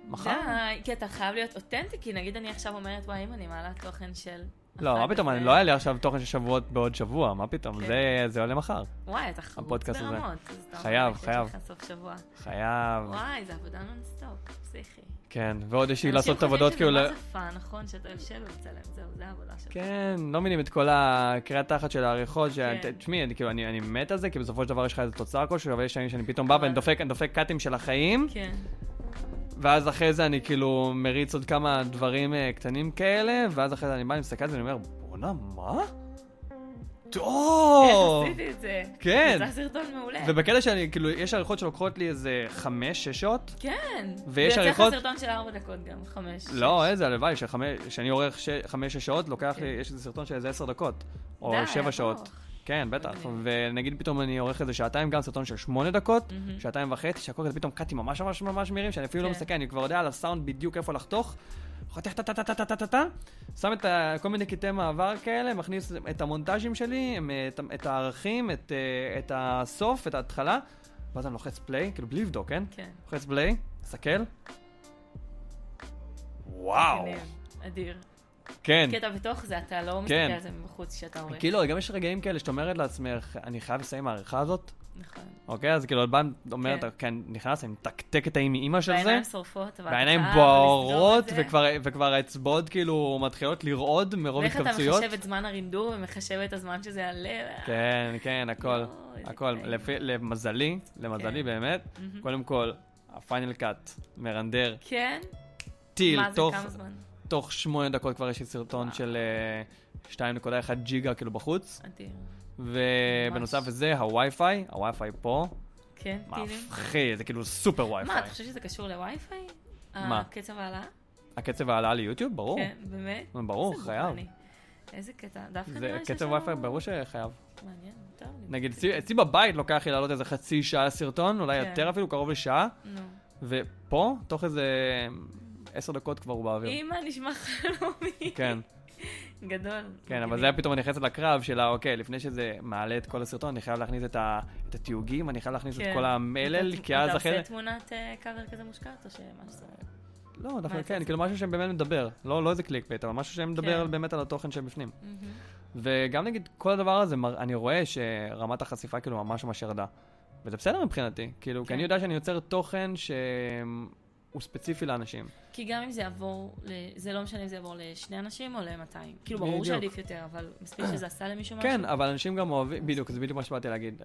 מחר?
די, כי אתה חייב להיות אותנטי, כי נגיד אני עכשיו אומרת, וואי, אם אני מעלה תוכן של...
לא, מה פתאום, אני לא אעלה עכשיו תוכן של שבועות בעוד שבוע, מה פתאום,
כן.
זה- עולה מחר.
וואי, אתה חרוץ. ברמות.
חייב, חייב. חייב.
וואי, זה עבודה נונסטופ, פסיכי.
כן, ועוד יש לי
אנשים
לעשות
חושבים
עבודות כאילו...
שזה
ל-
מה זה fun, נכון, שאתה יושב ומצלם, זהו, זה העבודה שלך.
כן, לא מבינים את כל הקריאת תחת של העריכות,
כן.
תשמעי, אני כאילו, אני מת על זה, כי בסופו של דבר יש לך איזה תוצאה כלשהו, אבל יש שנים שאני פתאום בא ואני דופק, אני דופק קאטים של החיים,
כן.
ואז אחרי זה אני כאילו מריץ עוד כמה דברים אה, קטנים כאלה, ואז אחרי זה אני בא, אני מסתכל על זה, ואני אומר, בואנה, מה? טוב!
איך עשיתי את זה?
כן.
זה סרטון מעולה.
ובקטע שאני, כאילו, יש עריכות שלוקחות לי איזה חמש, שש שעות.
כן.
ויש
ויוצא
עריכות-
לך סרטון של ארבע דקות גם, חמש.
לא,
שש.
איזה הלוואי, שאני עורך ש- חמש-שש שעות, לוקח. לי, יש איזה סרטון של איזה עשר דקות. או שבע. שעות. כן, בטח. ונגיד פתאום אני עורך איזה שעתיים, גם סרטון של שמונה דקות. שעתיים וחצי, שהכל כזה פתאום קאטים ממש ממש ממש מהירים, שאני אפילו לא
כן.
מסתכל, אני כבר יודע על הסאונד בדיוק איפה לחתוך. חותך טה-טה-טה-טה-טה-טה, שם את כל מיני קטעי מעבר כאלה, מכניס את המונטאז'ים שלי, הם, את, הערכים, את, אה, את הסוף, את ההתחלה, ואז אני לוחץ פליי, כאילו בלי לבדוק, כן?
כן.
לוחץ פליי, מסתכל. וואו.
אדיר.
כן.
כי אתה בתוך זה, אתה לא מסתכל
כן.
על זה מבחוץ כשאתה עורך.
כאילו, גם יש רגעים כאלה שאת אומרת לעצמך, אני חייב לסיים העריכה הזאת,
נכון.
אוקיי? אז כאילו, את באה, אומרת,
כן.
כן, נכנס, אני מתקתק את האם אימא של זה,
והעיניים שורפות, אבל חייב
בוערות. וכבר- האצבעות כאילו מתחילות לרעוד מרוב
ואיך אתה
התכווצויות.
מחשב את זמן הרינדור ומחשב את הזמן שזה יעלה.
כן, כן, הכל, הכל. למזלי, למזלי
כן.
באמת. קודם כל, הפיינל קאט מרנדר
כן?
טיל,
מה זה,
תוך-
כמה זמן?
תוך שמונה דקות כבר יש לי סרטון. של אה, 2.1 ג'יגה כאילו בחוץ,
אדיר.
ובנוסף. לזה, הווי-פיי, הווי-פיי פה,
כן, טילים?
מפחיד, זה כאילו סופר
מה,
ווי-פיי.
אתה חושב שזה קשור לווי-פיי?
מה?
קצב העלאה?
הקצב העלאה ליוטיוב, ברור.
כן, באמת?
ברור, חייב.
איזה קטע. דווקא נראה שיש
קצב ווי-פיי, ברור שחייב.
מעניין, טוב. לי.
נגיד, אצלי- אצלי בבית לוקח לי לעלות איזה חצי שעה סרטון, אולי
כן.
יותר אפילו, קרוב לשעה,
נו.
ופה, תוך איזה עשר דקות כבר הוא באוויר.
אמא נשמע חלומי.
כן,
גדול.
כן, אבל. זה היה פתאום אני נכנסת לקרב של האוקיי, לפני שזה מעלה את כל הסרטון, אני חייב להכניס את ה- את התיוגים, אני חייב להכניס את
כן.
כל המלל,
אתה-
כי אז
אתה
אחרי...
עושה תמונת אה, קאבר כזה מושקעת, או שמה שזה?
לא, דווקא כן? כאילו משהו שבאמת מדבר. לא לא איזה clickbait, אבל משהו שמדבר
כן.
באמת על התוכן שבפנים. וגם נגיד, כל הדבר הזה, אני רואה שרמת החשיפה כאילו ממש ממש ירדה. וזה בסדר מבחינתי, כאילו, כי
כן.
אני יודע שאני יוצר תוכן שהוא ספציפי לאנשים.
כי גם אם זה יעבור, זה לא משנה אם זה יעבור לשני אנשים או ל-200. כאילו, ברור. שעדיף יותר, אבל מספיק שזה עשה למישהו משהו.
כן, אבל אנשים גם אוהבים, בדיוק, זה בדיוק מה שבאתי להגיד.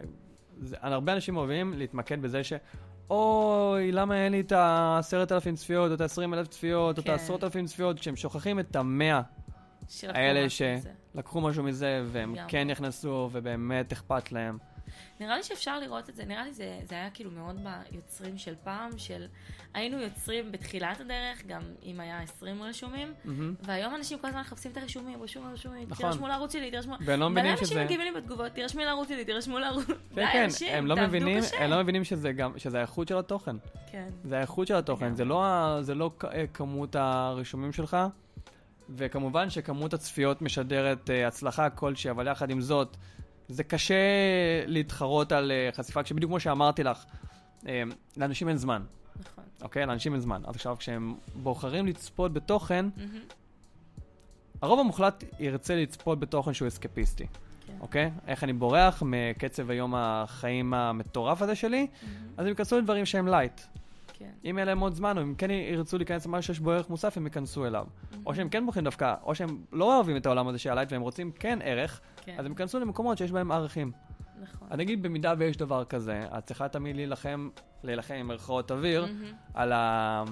זה, הרבה אנשים אוהבים להתמקד בזה ש... אוי, למה אין לי את העשרת אלפים צפיות, או את העשרים אלף צפיות, או את
כן.
העשרות אלפים צפיות, כשהם שוכחים את המאה האלה. שלקחו משהו מזה, והם. כן נכנסו, ובאמת אכפת להם.
נראה לי שאפשר לראות את זה, נראה לי זה, זה היה כאילו מאוד ביוצרים של פעם, של היינו יוצרים בתחילת הדרך, גם אם היה 20 רשומים,
מהמם.
והיום אנשים כל הזמן מחפשים את הרישומים, רשומים, רשומים,
נכון.
תירשמו לערוץ שלי, תירשמו...
והם לא מבינים שזה...
אנשים מגיבים לי בתגובות, תירשמי לערוץ שלי, תירשמו לערוץ... די,
כן, כן,
אנשים,
הם לא מבינים,
קשה.
הם לא מבינים שזה גם, שזה האיכות של התוכן.
כן,
זה האיכות של התוכן. זה לא, זה לא אה, כמות הרישומים שלך, וכמובן שכמות הצפיות משדרת אה, הצלחה כלשהי, אבל יחד עם זאת, זה קשה להתחרות על אה, חשיפה, כשבדיוק כמו שאמרתי לך, אה, לאנשים אין זמן,
נכון.
אוקיי? לאנשים אין זמן. אז עכשיו, כשהם בוחרים לצפות בתוכן, הרוב המוחלט ירצה לצפות בתוכן שהוא אסקפיסטי,
כן.
אוקיי? איך אני בורח מקצב היום החיים המטורף הזה שלי,
מהמם,
אז הם ייכנסו לדברים שהם light.
כן.
אם יהיה להם עוד זמן, או אם כן ירצו להיכנס למשהו שיש בו ערך מוסף, הם ייכנסו אליו. או שהם כן בוחרים דווקא, או שהם לא אוהבים את העולם הזה של ה light והם רוצים כן ערך,
כן,
אז הם ייכנסו למקומות שיש בהם ערכים.
נכון.
אז נגיד, במידה ויש דבר כזה, את צריכה תמיד להילחם, להילחם עם מירכאות אוויר, על, ה...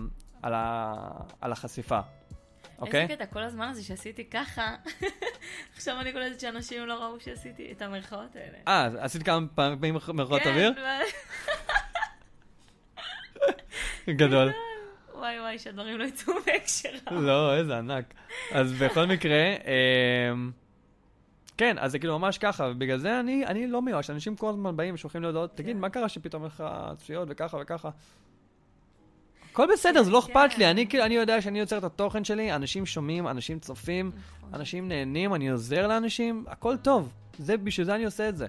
על, ה... על החשיפה, אוקיי?
איזה קטע, כל הזמן הזה שעשיתי ככה, [laughs] עכשיו אני קולטת שאנשים לא ראו שעשיתי את המרכאות האלה.
אה, עשית כמה פעמים מרכאות
כן,
אוויר?
ו- [laughs]
גדול. [laughs]
וואי וואי, שהדברים לא יצאו בהקשרם.
לא, איזה ענק. אז בכל מקרה, כן, אז זה כאילו ממש ככה, ובגלל זה אני, אני לא מיואש, אנשים כל הזמן באים ושולחים לי הודעות, תגיד,
כן.
מה קרה שפתאום לך צפיות וככה וככה? הכל בסדר, זה לא אכפת
כן.
לי, אני כאילו, אני יודע שאני יוצר את התוכן שלי, אנשים שומעים, אנשים צופים,
נכון,
אנשים נהנים, אני עוזר לאנשים, הכל טוב. זה, בשביל זה אני עושה את זה.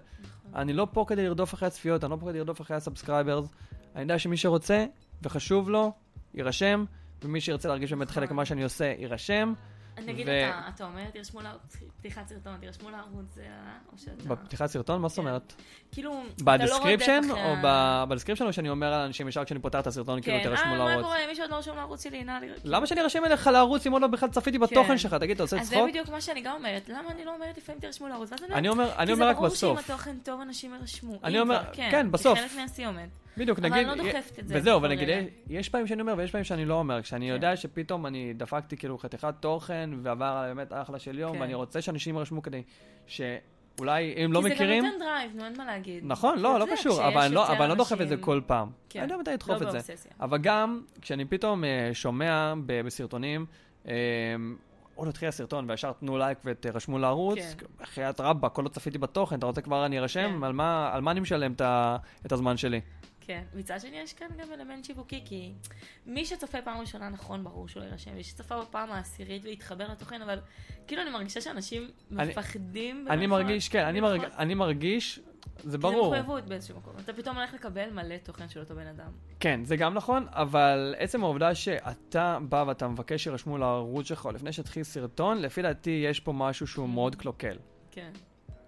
נכון.
אני לא פה כדי לרדוף אחרי הצפיות, אני לא פה כדי לרדוף אחרי ה subscribers. אני יודע שמי שרוצה וחשוב לו, יירשם, ומי שירצה להרגיש באמת חלק
נכון.
ממה שאני עושה, יירשם.
נגיד אתה, אתה אומר, תרשמו לפתיחת סרטון, תרשמו לערוץ? או שאתה...
בפתיחת סרטון, מה זאת
כן.
אומרת?
כאילו, אתה לא רודף אחרי
או
ה-
ב- ב description, או שאני אומר לאנשים ישר כשאני פותח את הסרטון, כאילו,
כן, אה, מה
לערוץ?
קורה, מי שעוד לא רשום לערוץ שלי, נא לי...
למה שאני ארשם אליך לערוץ אם עוד לא בכלל צפיתי בתוכן
כן.
שלך? תגיד, אתה עושה
אז זה
צחוק?
בדיוק מה שאני גם אומרת, למה אני לא אומרת לפעמים תרשמו לערוץ?
אני אומר, אני אומר רק
כי זה ברור
בסוף.
שאם התוכן טוב, אנשים יירשמו.
אני אומר- כן, בסוף. בדיוק,
אבל
נגיד...
אני לא דוחפת את זה
וזהו, אבל נגיד. יש פעמים שאני אומר ויש פעמים שאני לא אומר. כשאני
כן.
יודע שפתאום אני דפקתי כאילו חתיכת תוכן ועבר באמת אחלה של יום,
כן.
ואני רוצה שאנשים יירשמו כדי שאולי אם לא
כי
מכירים...
זה גם נותן drive, נו, אין מה להגיד.
נכון, לא, לא קשור, אבל אני לא- אבל לא דוחף את זה כל פעם.
כן.
אני יודע מתי
לא
לדחוף את זה. אבל גם כשאני פתאום אה, שומע בסרטונים, אה, עוד התחיל הסרטון וישר תנו לייק ותרשמו לערוץ,
כן.
בחייאת רבאק, כל עוד צפיתי בתוכן, אתה רוצה כבר אני ארשם?
כן.
על מה- אני משלם את הזמן שלי?
כן. מצד שני, יש כאן גם אלמנט שיווקי, כי מי שצופה פעם ראשונה, נכון, ברור שהוא לא יירשם. מי שצפה בפעם העשירית והתחבר לתוכן, אבל כאילו אני מרגישה שאנשים
אני-
מפחדים.
אני מרגיש, כן, אני. מרג- אני מרגיש, זה
כי
ברור.
זה מחויבות באיזשהו מקום. אתה פתאום הולך לקבל מלא תוכן של אותו בן אדם.
כן, זה גם נכון, אבל עצם העובדה שאתה בא ואתה מבקש שירשמו לערוץ שלך לפני שהתחיל סרטון, לפי דעתי יש פה משהו שהוא מאוד קלוקל.
כן.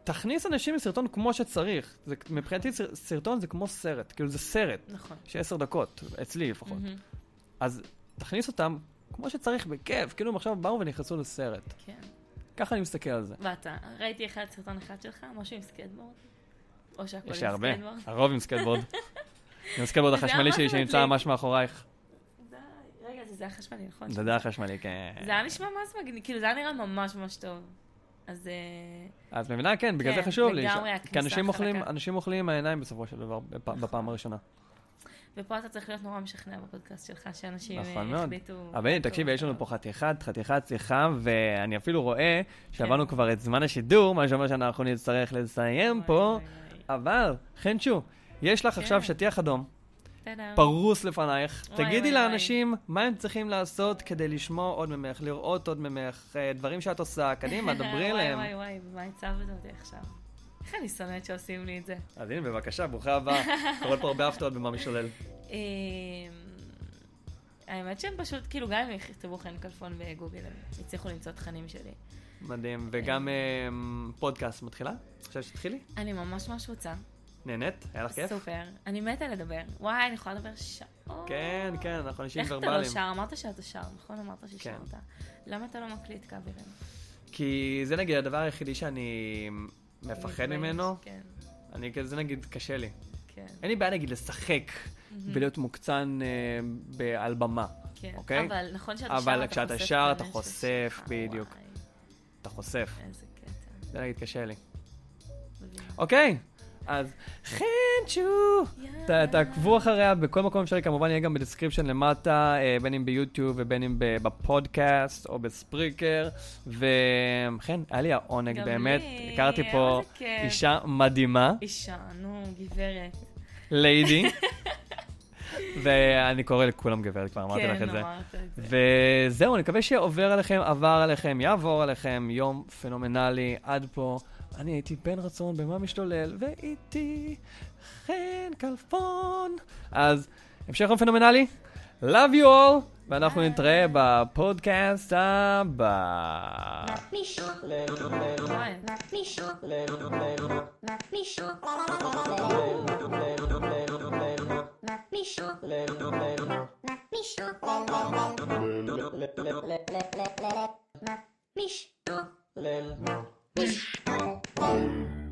תכניס אנשים לסרטון כמו שצריך. זה, מבחינתי סר- סרטון זה כמו סרט, כאילו זה סרט,
נכון.
של עשר דקות, אצלי לפחות.
מהמם.
אז תכניס אותם כמו שצריך, בכיף, כאילו הם עכשיו באו ונכנסו לסרט.
כן.
ככה אני מסתכל על זה.
ואתה, ראיתי אחד סרטון אחד שלך, משהו עם סקייטבורד? או שהכל עם
יש לי הרבה,
סקייטבורד?
הרוב עם סקייטבורד. [laughs] עם הסקייטבורד החשמלי
היה
שלי שנמצא. ממש מאחורייך.
רגע, זה היה חשמלי, נכון?
זה די החשמלי, כן.
זה היה נשמע ממש מגניב, כאילו זה היה נראה ממש ממש טוב. אז אה,
אז מבינה, כן, בגלל זה
כן,
חשוב לי.
לגמרי
ש-
הכניסה
כי אנשים אוכלים. אנשים אוכלים עם העיניים בסופו של דבר, בפ- בפעם הראשונה.
ופה אתה צריך להיות נורא משכנע בפודקאסט שלך, שאנשים אה,
נכון מאוד.
החליטו...
אבל הנה, תקשיבי, יש לנו פה חתיכת, חתיכת שיחה, ואני אפילו רואה שעברנו
כן.
כבר את זמן השידור, מה שאומר שאנחנו נצטרך לסיים פה. אבל, חנצ'ו, יש לך עכשיו
כן.
שטיח אדום. פרוס לפנייך.
וואי,
תגידי
וואי,
לאנשים מה הם צריכים לעשות כדי לשמוע עוד ממך, לראות עוד ממך, אה, דברים שאת עושה, קדימה, [laughs] דברי
וואי
אליהם.
וואי וואי, במה הצבת אותי עכשיו? איך אני שונאת שעושים לי את זה.
אז הנה, בבקשה, ברוכה הבאה. [laughs] קורות פה הרבה הפתעות במה משתולל.
אמ, האמת שהם פשוט, כאילו, גם אם יכתבו חן כלפון בגוגל, הם הצליחו למצוא תכנים שלי.
מדהים. וגם אה, פודקאסט מתחילה? עכשיו שתתחילי?
אני ממש ממש רוצה.
נהנית? היה לך כיף?
סופר. אני מתה לדבר. וואי, אני יכולה לדבר שעות.
כן, כן, אנחנו אנשים
איך אתה לא
ורבליים.
שר? אמרת שאתה שר, נכון? אמרת
כן.
ששרת. למה אתה לא מקליט כבירים?
כי זה נגיד הדבר היחידי שאני מפחד ממנו.
כן,
אני כזה נגיד קשה לי.
כן.
אין לי בעיה נגיד לשחק ולהיות מוקצן אה, על במה.
כן.
אוקיי?
אבל נכון שאתה שר,
אבל
אתה
כשאתה שר,
את
אתה חושף,
שלך.
בדיוק. אתה חושף.
איזה קטע.
זה נגיד קשה לי. אוקיי, אז חנצ'ו! תעקבו אחריה בכל מקום אפשרי, כמובן יהיה גם ב description למטה, אה, בין אם ביוטיוב ובין אם בפודקאסט או ב Spreaker. וכן, היה לי העונג באמת, הכרתי פה. אישה מדהימה,
אישה, נו, גברת.
ליידי. [laughs] ואני קורא לכולם גברת, כבר אמרתי לך את
כן,
זה.
אמרת את זה.
וזהו, אני מקווה שעובר עליכם, עבר עליכם, יעבור עליכם יום פנומנלי עד פה. אני הייתי בן רצון במה משתולל, ואיתי חן כלפון. אז המשך יום פנומנלי, love you all, ואנחנו
אה.
נתראה בפודקאסט הבא.
מישהו, 嗯。